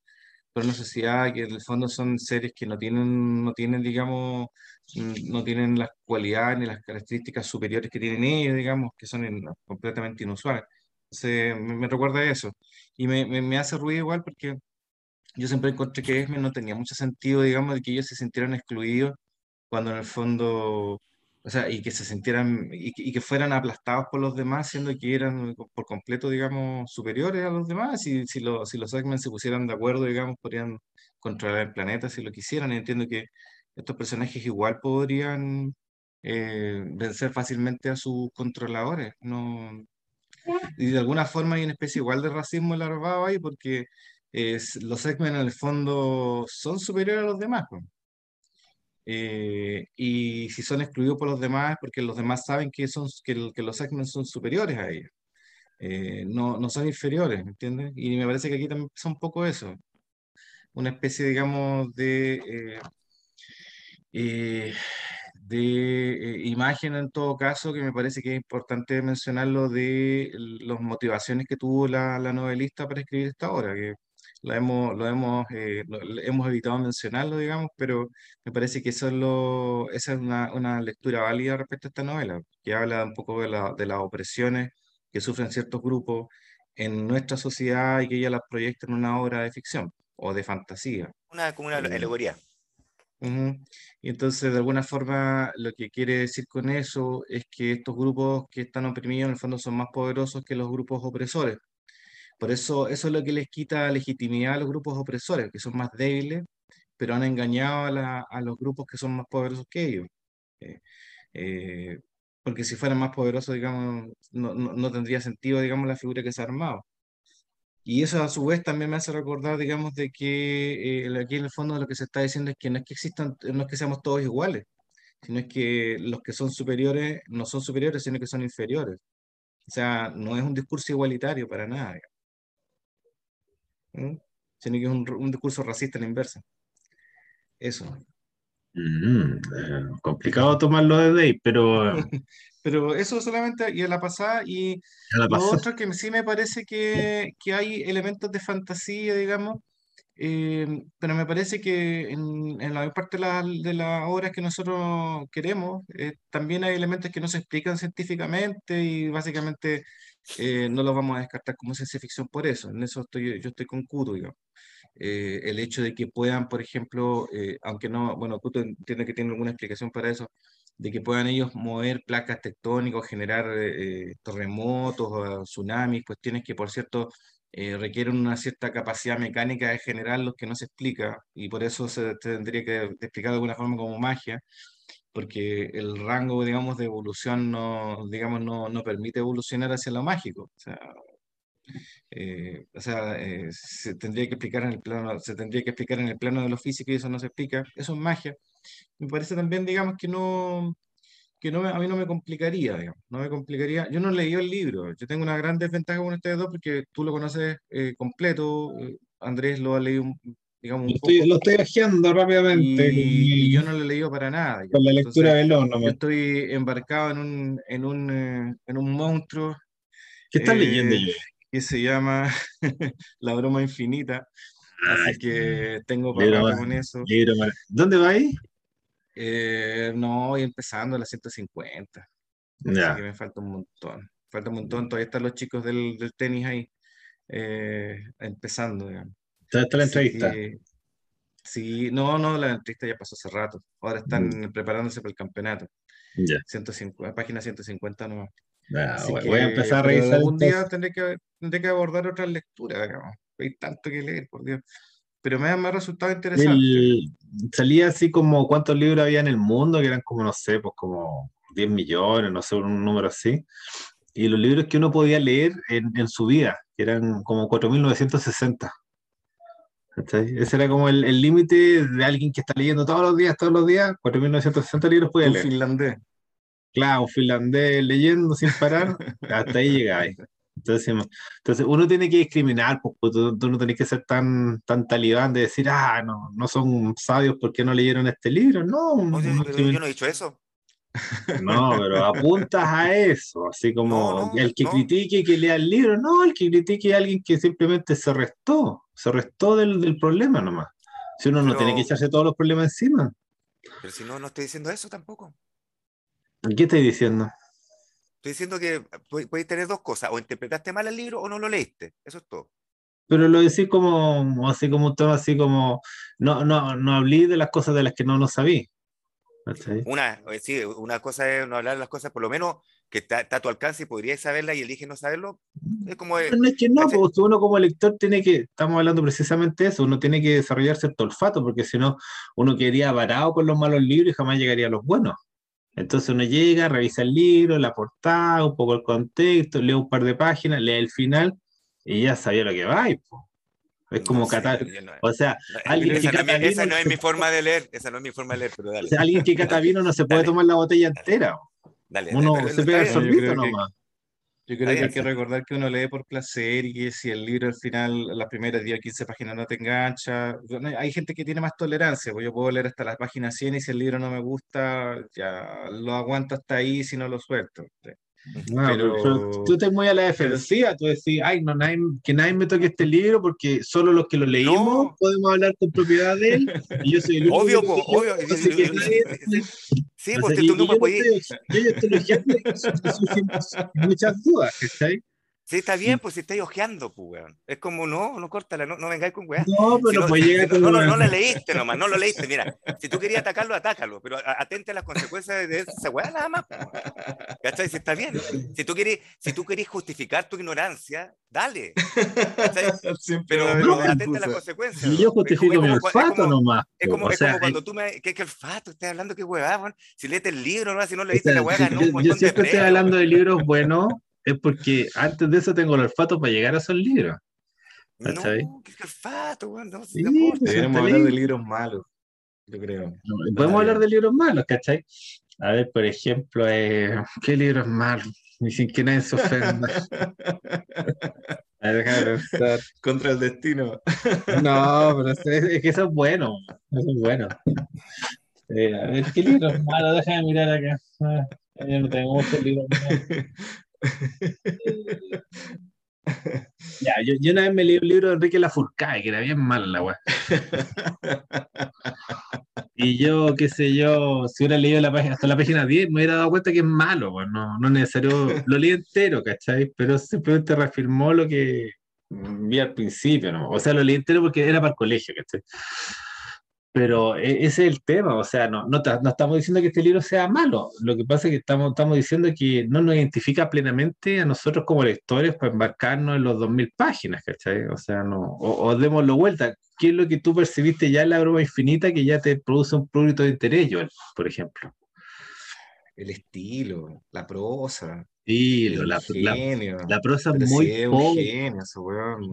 por una sociedad que en el fondo son seres que no tienen, no tienen, digamos, mm, no tienen las cualidades ni las características superiores que tienen ellos, digamos, que son completamente inusuales. Entonces, me, me, recuerda eso. Y me, me, hace ruido igual porque yo siempre encontré que Esme no tenía mucho sentido, digamos, de que ellos se sintieran excluidos cuando en el fondo o sea, y que se sintieran y, que fueran aplastados por los demás, siendo que eran por completo, digamos, superiores a los demás. Y si, lo, si los X-Men se pusieran de acuerdo, digamos, podrían controlar el planeta si lo quisieran. Entiendo que estos personajes igual podrían eh, vencer fácilmente a sus controladores. No, y de alguna forma hay una especie igual de racismo larvado ahí, porque los X-Men en el fondo son superiores a los demás. Eh, y si son excluidos por los demás, porque los demás saben que, son, que, los x son superiores a ellos, eh, no, no, son inferiores, ¿entiendes? Y me parece que aquí también son un poco eso, una especie, digamos, de, eh, de imagen en todo caso, que me parece que es importante mencionarlo de las motivaciones que tuvo la, la novelista para escribir esta obra, que lo hemos, lo hemos, eh, hemos evitado mencionarlo, digamos, pero me parece que eso es lo, esa es una, una, lectura válida respecto a esta novela, que habla un poco de, la, de las opresiones que sufren ciertos grupos en nuestra sociedad y que ella las proyecta en una obra de ficción o de fantasía.
Una, como una eh, alegoría.
Y entonces, de alguna forma, lo que quiere decir con eso es que estos grupos que están oprimidos, en el fondo, son más poderosos que los grupos opresores. Por eso, eso es lo que les quita legitimidad a los grupos opresores, que son más débiles, pero han engañado a, los grupos que son más poderosos que ellos. Eh, eh, porque si fueran más poderosos, digamos, no, tendría sentido, digamos, la figura que se ha armado. Y eso a su vez también me hace recordar, digamos, de que eh, aquí en el fondo lo que se está diciendo es que no es que existan, no es que seamos todos iguales, sino es que los que son superiores no son superiores, sino que son inferiores. O sea, no es un discurso igualitario para nada. Sino que es un, discurso racista en la inversa. Eso.
Mm, eh, complicado tomarlo de ahí, pero...
pero eso solamente y a la pasada y lo otro que sí me parece que, que hay elementos de fantasía, digamos, eh, pero me parece que en, en la mayor parte de, la, de las obras que nosotros queremos, eh, también hay elementos que no se explican científicamente y básicamente eh, no los vamos a descartar como ciencia ficción por eso. En eso estoy, yo estoy con Kuto, digamos. Eh, el hecho de que puedan, por ejemplo, eh, aunque no, bueno, Kuto entiende que tiene alguna explicación para eso, de que puedan ellos mover placas tectónicas, generar terremotos, tsunamis, cuestiones que, por cierto, requieren una cierta capacidad mecánica de generarlos que no se explica y por eso se tendría que explicar de alguna forma como magia porque el rango, digamos, de evolución no, digamos, no, no permite evolucionar hacia lo mágico. O sea, eh, o sea eh, se tendría que explicar en el plano, se tendría que explicar en el plano de lo físico y eso no se explica. Eso es magia. Me parece también, digamos, que no, que no a mí no me complicaría, digamos, no me complicaría. Yo no leí el libro. Yo tengo una gran desventaja con ustedes dos porque tú lo conoces eh, completo. Andrés lo ha leído digamos,
lo estoy haciendo rápidamente.
Y, yo no lo he leído para nada.
Con la lectura de Yo
estoy embarcado en un, en un, eh, en un monstruo.
¿Qué estás leyendo yo?
Que se llama La broma infinita. Así que tengo para con eso.
¿Dónde va ahí?
Eh, no, voy empezando a las 150. Así que me falta un montón. Falta un montón. Todavía están los chicos del, del tenis ahí. Eh, empezando, digamos.
Está la entrevista.
Sí, no, no, la entrevista ya pasó hace rato. Ahora están mm. preparándose para el campeonato. 150, página 150 nomás.
Ah, voy a empezar a revisar.
Algún día tendré que, tendré que abordar otras lecturas, Hay tanto que leer, por Dios. Pero me ha, resultado interesante.
salía así como cuántos libros había en el mundo, que eran como, no sé, pues como 10 millones, no sé, un número así. Y los libros que uno podía leer en, en su vida, que eran como 4.960. Ese era como el límite de alguien que está leyendo todos los días, todos los días, 4.960 libros puede leer.
Un finlandés.
Claro, un finlandés leyendo sin parar, hasta ahí llegáis. Entonces, entonces uno tiene que discriminar, pues, tú, no tenés que ser tan, tan talibán de decir, ah, no, no son sabios porque no leyeron este libro. No,
yo no he dicho eso.
No, pero apuntas a eso, así como el que critique y que lea el libro, no, el que critique es alguien que simplemente se restó, se restó del, del problema nomás. Si uno no tiene que echarse todos los problemas encima.
Pero si no, no estoy diciendo eso tampoco.
¿Qué estoy diciendo?
Estoy diciendo que puedes tener dos cosas, o interpretaste mal el libro o no lo leíste, eso es todo.
Pero lo decís como, así como todo, así como, no, no, no hablé de las cosas de las que no lo sabí.
Una, eh, sí, una cosa es no hablar de las cosas, por lo menos que está, a tu alcance y podrías saberla y elige no saberlo. Es como.
no es que no, porque uno como lector tiene que, estamos hablando precisamente de eso, uno tiene que desarrollar cierto olfato, porque si no, uno quedaría varado con los malos libros y jamás llegaría a los buenos. Entonces uno llega, revisa el libro, la portada, un poco el contexto, lee un par de páginas, lee el final y ya sabía lo que va. Y, es como catar. o sea, alguien
esa, que no, vino, esa no es mi forma de leer. Esa no es mi forma de leer, pero dale.
alguien que cata vino no se puede tomar la botella entera. Dale, Uno se pega el sorbito nomás.
Yo creo que hay que recordar que uno lee por placer y que si el libro al final, las primeras 10 o 15 páginas no te engancha, hay gente que tiene más tolerancia, pues yo puedo leer hasta las páginas 100 y si el libro no me gusta, ya lo aguanto hasta ahí si no lo suelto.
Pero... tú estás muy a la defensiva, tú decís, ay, no, nadie, que nadie me toque este libro porque solo los que lo leímos podemos hablar con propiedad de él. Y yo soy el
obvio, obvio. sí, porque tú no me puedes. Yo,
estoy muchas dudas, ¿está
Sí, está bien, pues si estáis ojeando, pues, weón. Es como, no, no córtala, no, no vengáis con weón.
No, pero no, pues llega
no, no, no, le leíste nomás, no lo leíste. Mira, si tú querías atacarlo, atácalo, pero atente a las consecuencias de esa weá nada más. ¿Cachai? Si está bien. Si tú querés, si tú querés justificar tu ignorancia, dale. Pero, pero atente a las consecuencias.
Y yo justifico mi olfato nomás.
Es como, es como cuando tú me. ¿Qué, qué olfato? Estás hablando que weá, Si lees el libro, ¿no? si no leíste la weá, no.
Yo, yo siempre estoy hablando de libros buenos es porque antes de eso tengo el olfato para llegar a esos libros.
No, qué olfato, weón. No, sí,
Deberíamos hablar de libros malos, yo creo.
podemos hablar de libros malos, ¿cachai? A ver, por ejemplo, eh, ¿qué libros malos? Ni sin que nadie se ofenda.
A ver, Contra el destino.
No, pero es, es, que eso es bueno. Eso es bueno. Eh, a ver, ¿qué libros malos? Déjame mirar acá. Ah, yo no tengo muchos libros malos. ya, yo, yo, una vez me leí un libro de Enrique Lafourcade, que era bien malo la weá. y yo, qué sé yo, si hubiera leído la página, hasta la página 10, me hubiera dado cuenta que es malo, pues, no, no es necesario, lo leí entero, ¿cachai? Pero simplemente reafirmó lo que vi al principio, ¿no? O sea, lo leí entero porque era para el colegio, ¿cachai? Pero e, ese es el tema, o sea, no, no, no, estamos diciendo que este libro sea malo, lo que pasa es que estamos, estamos diciendo que no nos identifica plenamente a nosotros como lectores para embarcarnos en los 2.000 páginas, ¿cachai? O sea, no, o, o démoslo vuelta, ¿qué es lo que tú percibiste ya en la broma infinita que ya te produce un producto de interés, Joel, por ejemplo?
El estilo, la prosa.
Sí, la, la, prosa es muy pobre.
Genio, weón.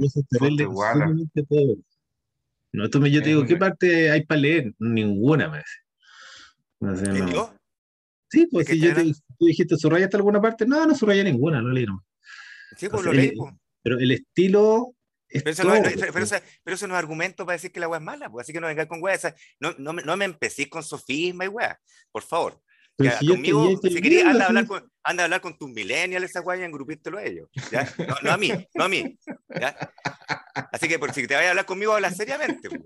No, tú me, yo te digo, ¿qué parte hay para leer? Ninguna, me
no sé, no.
Sí, pues si yo te, tú dijiste, ¿subrayaste alguna parte? No, no subrayé ninguna, no leí nomás.
Sí, pues lo leí, pues.
Pero el estilo
pero eso, no, pero, eso, pero eso, no es argumento para decir que la weá es mala, pues, así que no venga con weá. No, no, no me empecé con sofisma y weá, por favor. Si conmigo, si querías, anda, a hablar con, anda a hablar con tus millennials, esa weá, y engrupírtelo a ellos. ¿ya? No, no, a mí, no a mí. ¿ya? Así que por si te vayas a hablar conmigo, habla seriamente. Pues,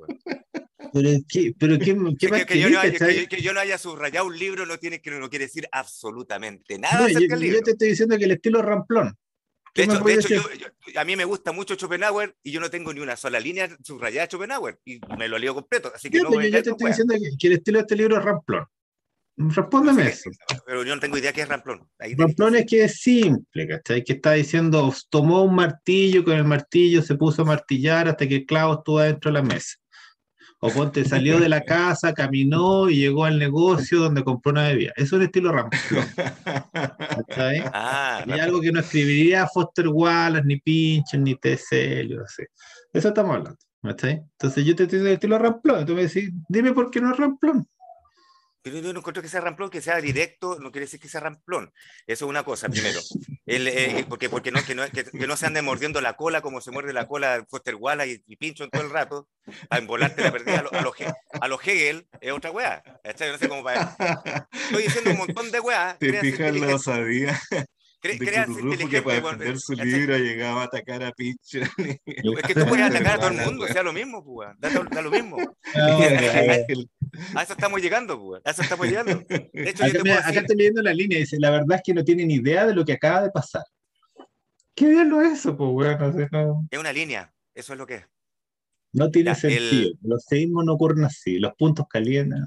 pero qué, pero qué, qué
más que, yo no haya, que, yo no haya subrayado un libro no tiene que no quiere decir absolutamente nada.
yo, yo, te estoy diciendo que el estilo es ramplón.
De hecho, de hecho yo, a mí me gusta mucho Schopenhauer y yo no tengo ni una sola línea subrayada de Schopenhauer y me lo leo completo. Así que no
yo, yo te estoy diciendo que, el estilo de este libro es ramplón. Respóndeme eso.
Pero yo no tengo idea qué es ramplón.
ramplón es que es simple, ¿cachai? Que está diciendo, tomó un martillo, con el martillo se puso a martillar hasta que el clavo estuvo dentro de la mesa. O ponte, salió de la casa, caminó y llegó al negocio donde compró una bebida. Eso es un estilo ramplón. Ah, y algo que no escribiría Foster Wallace, ni Pincher, ni T.C. Eso estamos hablando. Entonces yo te estoy diciendo el estilo ramplón. Tú me decís, dime por qué no es ramplón.
Pero yo no encuentro que sea ramplón, que sea directo, no quiere decir que sea ramplón. Eso es una cosa, primero. El, eh, porque porque no, que, no, que, no se ande mordiendo la cola como se muerde la cola Foster Wallace y, Pincho en todo el rato, a embolarte la perdida a los a lo, Hegel, es otra weá. No sé cómo para... Estoy diciendo un montón de weá.
Te fijas, lo sabía. Cre de que para defender su libro llegaba a atacar a Pincher.
Es que tú puedes atacar a todo el mundo, sea lo mismo, pues, da, da, lo mismo. A eso estamos llegando, pues. A eso estamos llegando. De hecho,
acá, yo acá estoy leyendo la línea y dice, la verdad es que no tienen idea de lo que acaba de pasar. ¿Qué diablo es eso, pues, bueno,
no... Es una línea, eso es lo que es.
No tiene sentido. Los seísmos no ocurren así, los puntos calientes.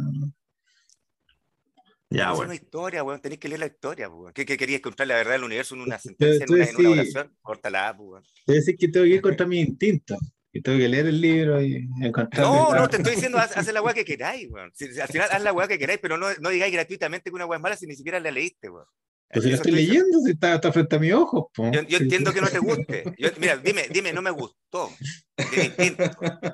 Ya, bueno. Es una historia, weón. Tenéis que leer la historia, weón. ¿Qué, qué querías contar la verdad del universo en una sentencia, en una, en una, oración? Córtala, weón.
Te decir que tengo que ir contra mi instinto tengo que leer el libro y encontrar.
No, no, te estoy diciendo, haz, la weá que queráis, weón. al final haz la weá que queráis, pero no, no digáis gratuitamente que una weá es mala si ni siquiera la leíste, weón.
Pues si la estoy leyendo, si está, está, frente a mis ojos.
Yo, yo entiendo que no te guste. mira, dime, dime, no me gustó. Es distinto.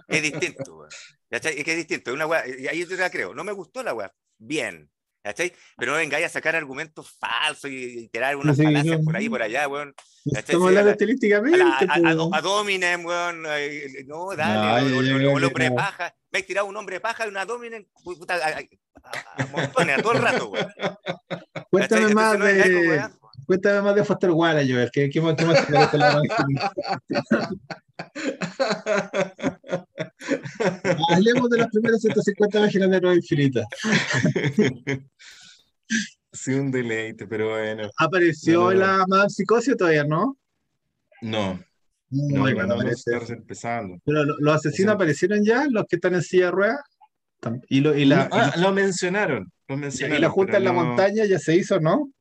Es distinto. Es que es distinto. Una weá, ahí yo te la creo. No me gustó la weá. Bien. ¿Cachai? Pero no vengáis a sacar argumentos falsos y tirar unas sí, falacias por ahí por allá, weón.
Estamos hablando estilísticamente. A,
a, a, a, Dominem, weón. No, dale, no, el hombre paja. Me he tirado un hombre paja y una Dominem puta, a, montones, a todo el rato, weón.
Cuéntame más de... Cuéntame más de Foster Wallace, Joel. ¿Qué, qué más, qué más te la Hablemos de las primeras 150 páginas de Nueva Infinita.
Sí, un deleite, pero bueno.
¿Apareció la más psicosis todavía, no?
No. No, no, no, empezando.
Pero los asesinos aparecieron ya, los que están en silla de ruedas.
Y lo, y la, ah, lo mencionaron, lo mencionaron.
Y la junta en la montaña ya se hizo, ¿no?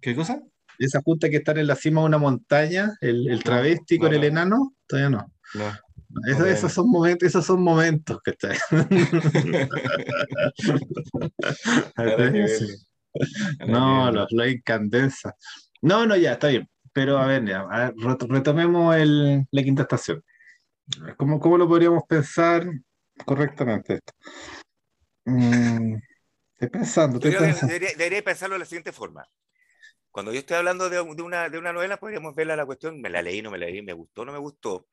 ¿Qué cosa?
Esa junta que está en la cima de una montaña, el, el travesti con el enano, todavía no. No. Esos, son momentos, esos son momentos que está. no, los la incandenza. No, no, ya, está bien. Pero a ver, ya, retomemos el, la quinta estación. ¿Cómo, ¿Cómo, lo podríamos pensar correctamente esto? Mm, estoy pensando. Estoy
pensando. Debería, debería, pensarlo de la siguiente forma. Cuando yo estoy hablando de, de, una, de una novela, podríamos verla la cuestión, me la leí, no me la leí, me gustó, no me gustó.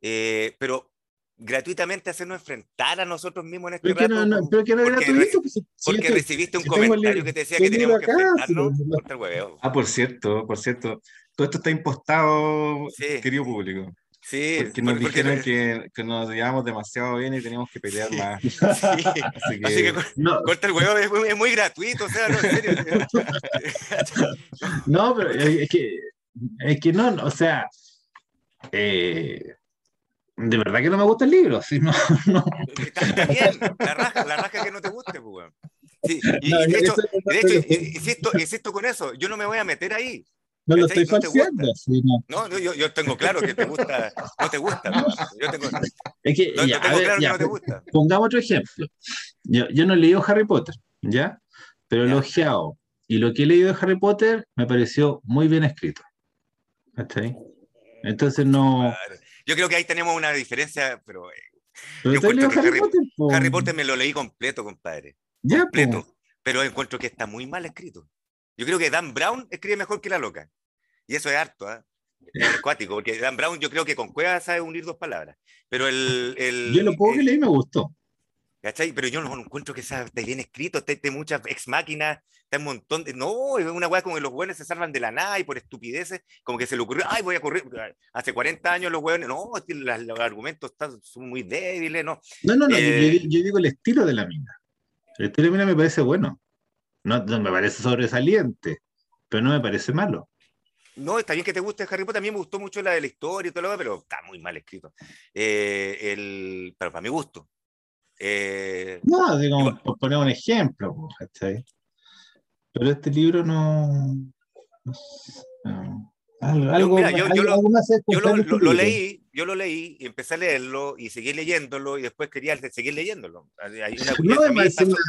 Eh, pero gratuitamente hacernos enfrentar a nosotros mismos en este
pero rato. No, pero que no porque, gratuito,
pues, porque recibiste un comentario que te decía que teníamos que enfrentarnos contra el hueveo.
Ah, por cierto, por cierto. Todo esto está impostado, querido público.
Sí,
porque nos dijeron que, que, nos llevábamos demasiado bien y teníamos que pelear más. Sí.
Así que, Así que no. corta el huevo, es muy, es muy, gratuito, o sea, no, en serio.
no, pero es que, es que no, o sea, eh, de verdad que no me gusta el libro. Sí, no, no.
Está, bien, la raja, la raja que no te guste, pues, sí, y, de hecho, de hecho insisto, insisto con eso, yo no me voy a meter ahí.
No lo estoy falseando.
no, no yo, yo, tengo claro que te gusta, no te gusta. Yo tengo,
es que, no, ya, tengo ver, claro ya, que no te gusta. Pongamos otro ejemplo. Yo, yo no he leído Harry Potter, ¿ya? Pero lo he ojeado. Y lo que he leído de Harry Potter me pareció muy bien escrito. ¿Está ahí? Entonces no.
Yo creo que ahí tenemos una diferencia, pero. Eh, yo encuentro que Harry, Potter, Harry, Potter, me lo leí completo, compadre.
Ya,
completo. Pero encuentro que está muy mal escrito. Yo creo que Dan Brown escribe mejor que la loca. Y eso es harto, ¿eh? Es acuático, porque Dan Brown yo creo que con cueva sabe unir dos palabras. Pero el. el
yo lo poco que leí me gustó.
¿Cachai? Pero yo no encuentro que sea esté bien escrito, esté, muchas ex máquinas, está un montón de. No, es una weá como que los hueones se salvan de la nada y por estupideces, como que se le ocurrió, ay, voy a correr. Hace 40 años los hueones, no, los, argumentos están, son muy débiles, no.
No, no, no, eh, yo, digo el estilo de la mina. El estilo de la mina me parece bueno. No, no me parece sobresaliente, pero no me parece malo.
no, está bien que te guste Harry Potter, también me gustó mucho la de la historia y todo lo demás, pero está muy mal escrito. Eh, el, pero para mi gusto.
Eh, no, digo, por poner un ejemplo, ¿cachai? Pero este libro no.
algo, yo, lo, leí, yo lo leí y empecé a leerlo y seguí leyéndolo y después quería seguir leyéndolo. Hay una,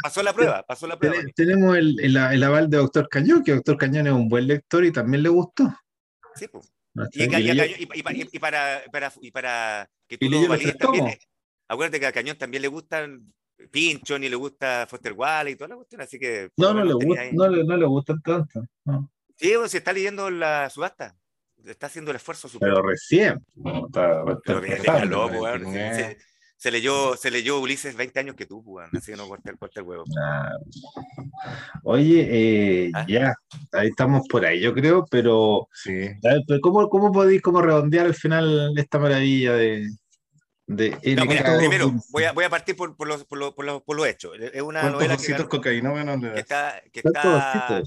pasó, la prueba, pasó la prueba.
Tenemos el, el, el, aval de Doctor Cañón, que Doctor Cañón es un buen lector y también le gustó.
Sí, pues. Y, y, para, para, y para que tú lo valides también, acuérdate que a Cañón también le gustan Pincho, ni le gusta Foster Wallace y toda la cuestión, así que...
No, no le, gusta, no, le, no le gustan tanto. No.
Sí, se está leyendo la subasta, está haciendo el esfuerzo.
Pero recién.
Pero déjalo, se, se, leyó, se leyó Ulises 20 años que tú, weón, así que no corta el, huevo.
Oye, eh, ¿Ah? ya, ahí estamos por ahí, yo creo, pero...
Sí.
¿Cómo, cómo podéis como redondear al final esta maravilla de,
primero, voy a, voy a partir por, por, los, por, los, por, los, hechos. Es una novela que, que, está, que está...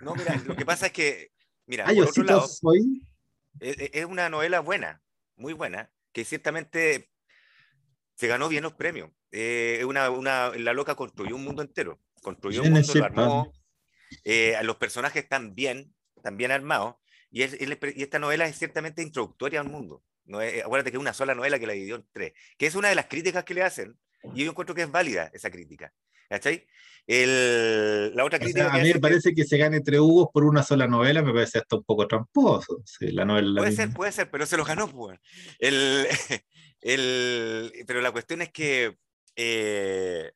No, mira, lo que pasa es que, mira, por otro lado, es, e, es, una novela buena, muy buena, que ciertamente se ganó bien los premios. Eh, es una, una, la loca construyó un mundo entero, construyó un mundo, lo armó, eh, los personajes están bien, están bien armados, y, y esta novela es ciertamente introductoria al mundo. No es, acuérdate que es una sola novela que la dividió en tres, que es una de las críticas que le hacen, y yo encuentro que es válida esa crítica. ¿Cachai? El, la otra crítica.
a mí me parece que... se gane entre Hugos por una sola novela, me parece hasta un poco tramposo. la novela
puede ser, puede ser, pero se lo ganó. Pues. El, el, pero la cuestión es que eh,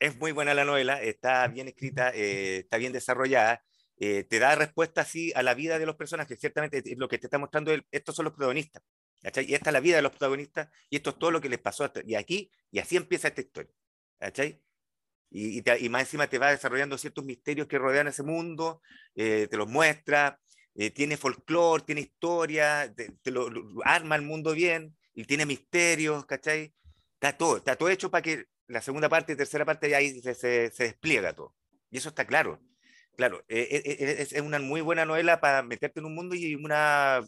es muy buena la novela, está bien escrita, eh, está bien desarrollada, eh, te da respuesta así a la vida de los personajes. Ciertamente lo que te está mostrando, estos son los protagonistas. Y esta es la vida de los protagonistas y esto es todo lo que les pasó. y aquí, y así empieza esta historia. Y, y, más encima te va desarrollando ciertos misterios que rodean ese mundo, eh, te los muestra, eh, tiene folclore, tiene historia, te, lo, arma el mundo bien y tiene misterios, ¿cachai? Está todo, está todo hecho para que la segunda parte y tercera parte ya ahí se, se, se despliega todo. Y eso está claro. Claro, eh, eh, eh, es, una muy buena novela para meterte en un mundo y una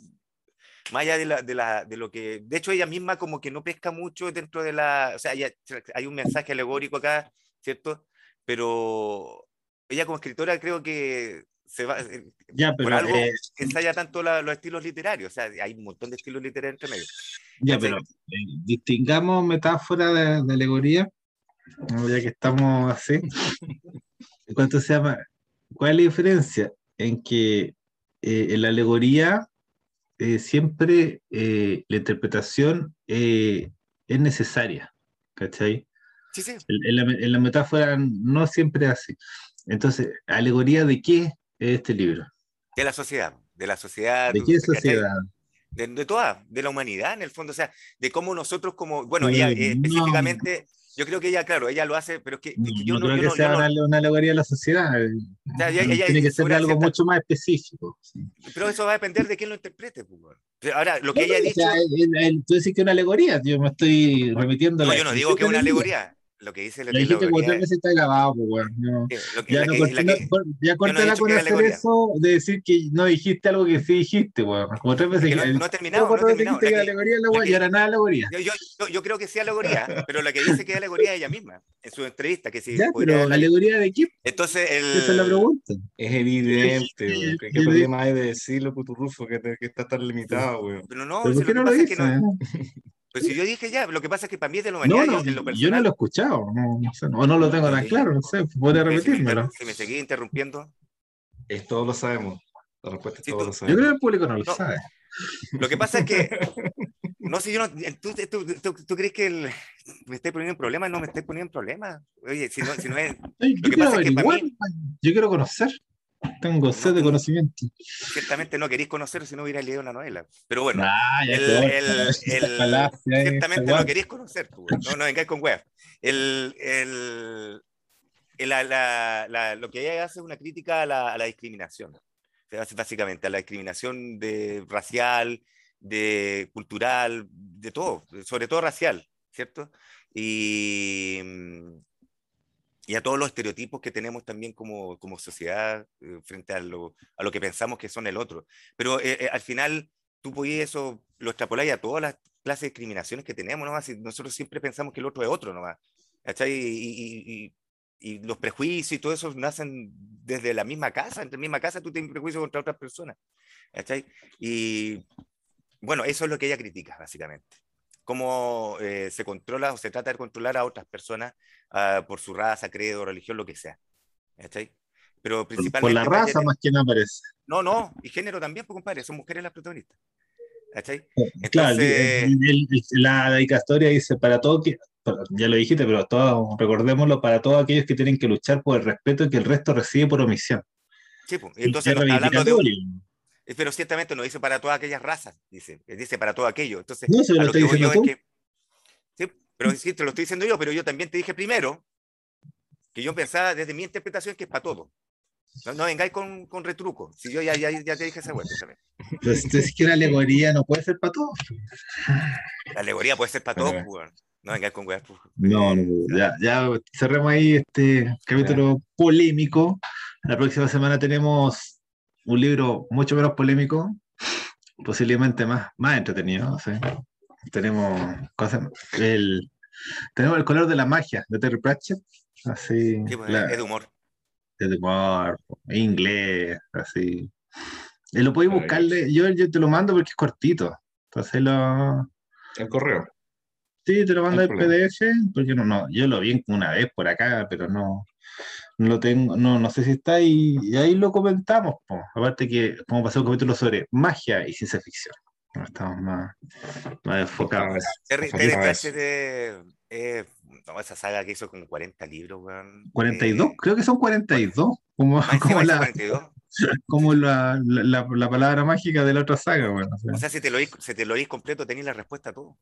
más allá de, la, de, la, de, lo que, de hecho ella misma como que no pesca mucho dentro de la, o sea, hay un mensaje alegórico acá, ¿cierto? Pero ella como escritora creo que se va,
ya, pero, por algo
ensaya tanto los estilos literarios, o sea, hay un montón de estilos literarios entre medio.
Ya, pero distingamos metáfora de, de, alegoría, ya que estamos así. ¿Cuánto se llama? ¿Cuál es la diferencia? En que eh, en la alegoría eh, siempre eh, la interpretación es necesaria, ¿cachai?
Sí, sí.
En, la, metáfora no siempre es así. Entonces, ¿alegoría de qué es este libro?
De la sociedad, de la sociedad.
¿De qué sociedad?
De, de, toda, de la humanidad en el fondo, o sea, de cómo nosotros como, bueno, ella específicamente yo creo que ella, claro, ella lo hace, pero es que,
yo no, creo que sea una, alegoría de la sociedad. Tiene que ser algo mucho más específico.
Pero eso va a depender de quién lo interprete. Pues, Ahora, lo que ella ha dicho.
tú dices que es una alegoría, yo me estoy remitiendo.
No, yo no digo que es una alegoría lo que dice
lo que está grabado, pues, bueno. No. ya, no, ya cortala con hacer eso de decir que no dijiste algo que sí dijiste, bueno. Como tres veces.
No, no, he terminado, no he terminado.
Que la alegoría es la y ahora nada alegoría.
Yo, yo, yo, creo que sí alegoría, pero la que dice que es alegoría es ella misma, en su entrevista. Que sí,
ya, pero la alegoría de quién?
Entonces, el...
Esa es la pregunta.
Es evidente, ¿qué problema hay de decirlo, Puturrufo, que, que está tan limitado, güey?
Pero no, ¿por qué no lo dice? Pues si yo dije ya, lo que pasa es que para mí es de la humanidad.
No,
yo,
lo yo no lo he escuchado, no, no, sé, no, no lo tengo tan claro, no sé, podría repetírmelo.
Si me, seguí interrumpiendo.
Es, todos lo sabemos. La respuesta es todos lo
sabemos. Yo creo que el público no lo sabe.
Lo que pasa es que, no sé, yo no, tú, tú, tú, tú crees que el, me estoy poniendo en problemas, no me estoy poniendo en problemas. Oye, si no, si no es.
Yo, quiero es que mí, yo quiero conocer. Tengo sed de conocimiento.
Ciertamente no queréis conocer si no hubiera leído una novela. Pero bueno, el, ciertamente no queréis conocer, no, no vengáis con web. El, el, la, la, la, lo que ella hace es una crítica a la, a la discriminación, básicamente, a la discriminación de, racial, de cultural, de todo, sobre todo racial, ¿cierto? Y, y a todos los estereotipos que tenemos también como, como sociedad eh, frente a lo, a lo que pensamos que son el otro. Pero eh, eh, al final tú podías eso, lo extrapolar a todas las clases de discriminaciones que tenemos, ¿no? Así, nosotros siempre pensamos que el otro es otro, ¿no? ¿Cachai? Y, y, y, los prejuicios y todo eso nacen desde la misma casa, entre la misma casa tú tienes prejuicios contra otras personas, ¿cachai? Y bueno, eso es lo que ella critica, básicamente cómo eh, se controla o se trata de controlar a otras personas uh, por su raza, credo, religión, lo que sea. ¿Está Pero principalmente...
Por la raza más que nada parece.
No, no, y género también, pues compadre, son mujeres las protagonistas. ¿Está
Entonces... Claro, el, el, la dedicatoria dice para todo que, ya lo dijiste, pero recordémoslo, para todos aquellos que tienen que luchar por el respeto que el resto recibe por omisión.
Sí, pues, entonces no está hablando de un, pero ciertamente no dice para todas aquellas razas, dice, eh, dice para todo aquello. Entonces,
no, se lo, lo que voy yo es que,
sí, pero sí, te lo estoy diciendo yo, pero yo también te dije primero que yo pensaba desde mi interpretación que es para todo. No, no vengáis con, con, retruco. Si yo ya, ya, ya te dije esa vuelta también.
Pues es que la alegoría no puede ser para todo.
La alegoría puede ser para todo, pues, no vengáis con weas. Pues.
No, no, ya, ya cerremos ahí este capítulo polémico. La próxima semana tenemos un libro mucho menos polémico, posiblemente más, más entretenido. Sé. Tenemos cosas, el, tenemos el color de la magia de Terry Pratchett. Así,
sí, pues, la, es de humor.
Es de humor, inglés, así. Y lo podéis buscarle, yo, yo te lo mando porque es cortito. Entonces lo.
El correo.
Sí, te lo mando el PDF, porque no, no, yo lo vi una vez por acá, pero no lo tengo, no, no sé si está ahí, y ahí lo comentamos, po. aparte que como pasó un capítulo sobre magia y ciencia ficción. Estamos más, más enfocados.
Terry, Terry Pratchett eh, no, esa saga que hizo como 40 libros, weón.
42, eh, creo que son 42. Como, como la, 42. como la, la, la, palabra mágica de la otra saga, weón.
O sea, o sea si te lo oís, si te lo oís completo, tenéis la respuesta a todo.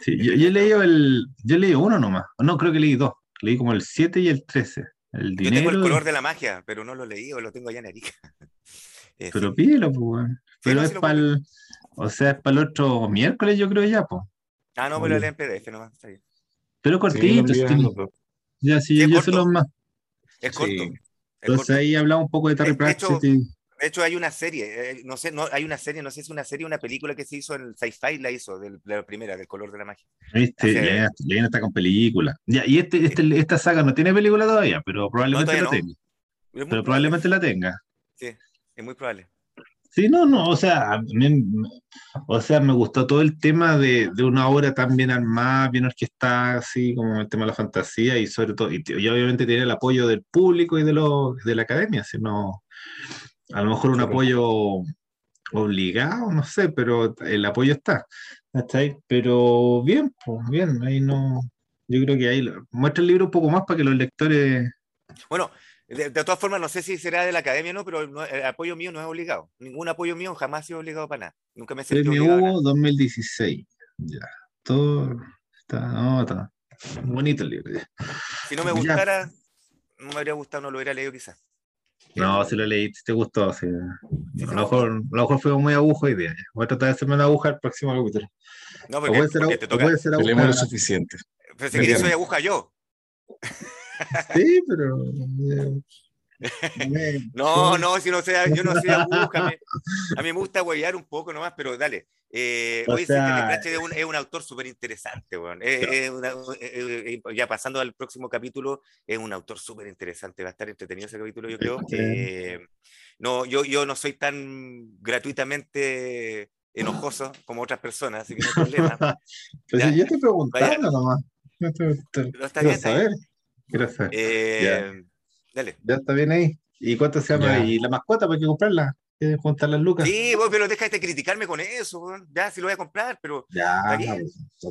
Sí, yo, yo, he leído el, yo he leído uno nomás. No, creo que leí dos. Leí como el 7 y el 13. El
Yo tengo el color de la magia, pero no lo leí o lo tengo allá en Arica.
Eh, pero pídelo, pues, Pero es para el. O sea, es para el otro miércoles, yo creo ya, pues.
Ah, no, me lo leí en PDF nomás, está bien.
Pero cortito, sí, Ya, sí, sí yo sé los más.
Es corto. Sí.
Entonces ahí hablaba un poco de Terry Pratchett. Y...
De hecho, hay una serie, eh, no sé, no, hay una serie, no sé si es una serie o una película que se hizo en Sci-Fi, la hizo, de la primera, del color de la magia.
Viste, ya, ya está con película. Ya, y este, este, esta saga no tiene película todavía, pero probablemente no, la tenga. Pero probablemente la tenga.
Sí, es muy probable.
Sí, no, no, o sea, a mí, o sea, me gustó todo el tema de, de, una obra tan bien armada, bien orquestada, así como el tema de la fantasía y sobre todo, y, y obviamente tiene el apoyo del público y de, los, de la academia, si no, a lo mejor un apoyo obligado, no sé, pero el apoyo está. ¿Está ahí? Pero bien, pues bien, ahí no. Yo creo que ahí muestra el libro un poco más para que los lectores.
Bueno, de, de todas formas, no sé si será de la academia o no, pero no, el apoyo mío no es obligado. Ningún apoyo mío jamás ha sido obligado para nada. Nunca me sentí
Premio Hugo 2016. Ya. Todo está, no, está bonito el libro.
Si no me gustara, ya. no me habría gustado, no lo hubiera leído quizás.
No, si lo leíste, te gustó. Sí. Sí, a, lo mejor, a lo mejor fue muy agujo hoy día. Voy a tratar de hacerme una aguja el próximo capítulo.
No, porque, puede ser, porque te toca.
Puede ser
aguja, lo suficiente.
Pensé que yo soy aguja yo.
Sí, pero.
no, no, si no sea, yo no soy aguja. Me, a mí me gusta huellar un poco nomás, pero dale. Eh, o hoy sea... es, un, es un autor súper interesante, bueno. ya pasando al próximo capítulo, es un autor súper interesante, va a estar entretenido ese capítulo, yo creo. Eh, no, yo, yo no soy tan gratuitamente enojoso como otras personas, así que no hay problema.
pues ya, yo te preguntando nomás.
No te, te, Pero está bien,
saber. Gracias.
Eh, dale.
Ya está bien ahí. ¿Y cuánto se llama? Ya. ¿Y la mascota para que comprarla? ¿Quieres juntar las lucas?
Sí, vos, pero déjate de criticarme con eso, ya, si lo voy a comprar, pero...
Ya,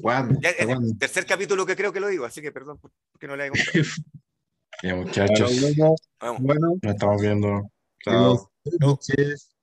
¿cuándo?
Ya, es el tercer capítulo que creo que lo digo, así que perdón porque no lo he comprado.
ya, muchachos.
Bueno, bueno,
nos estamos viendo. Chao.
Noches.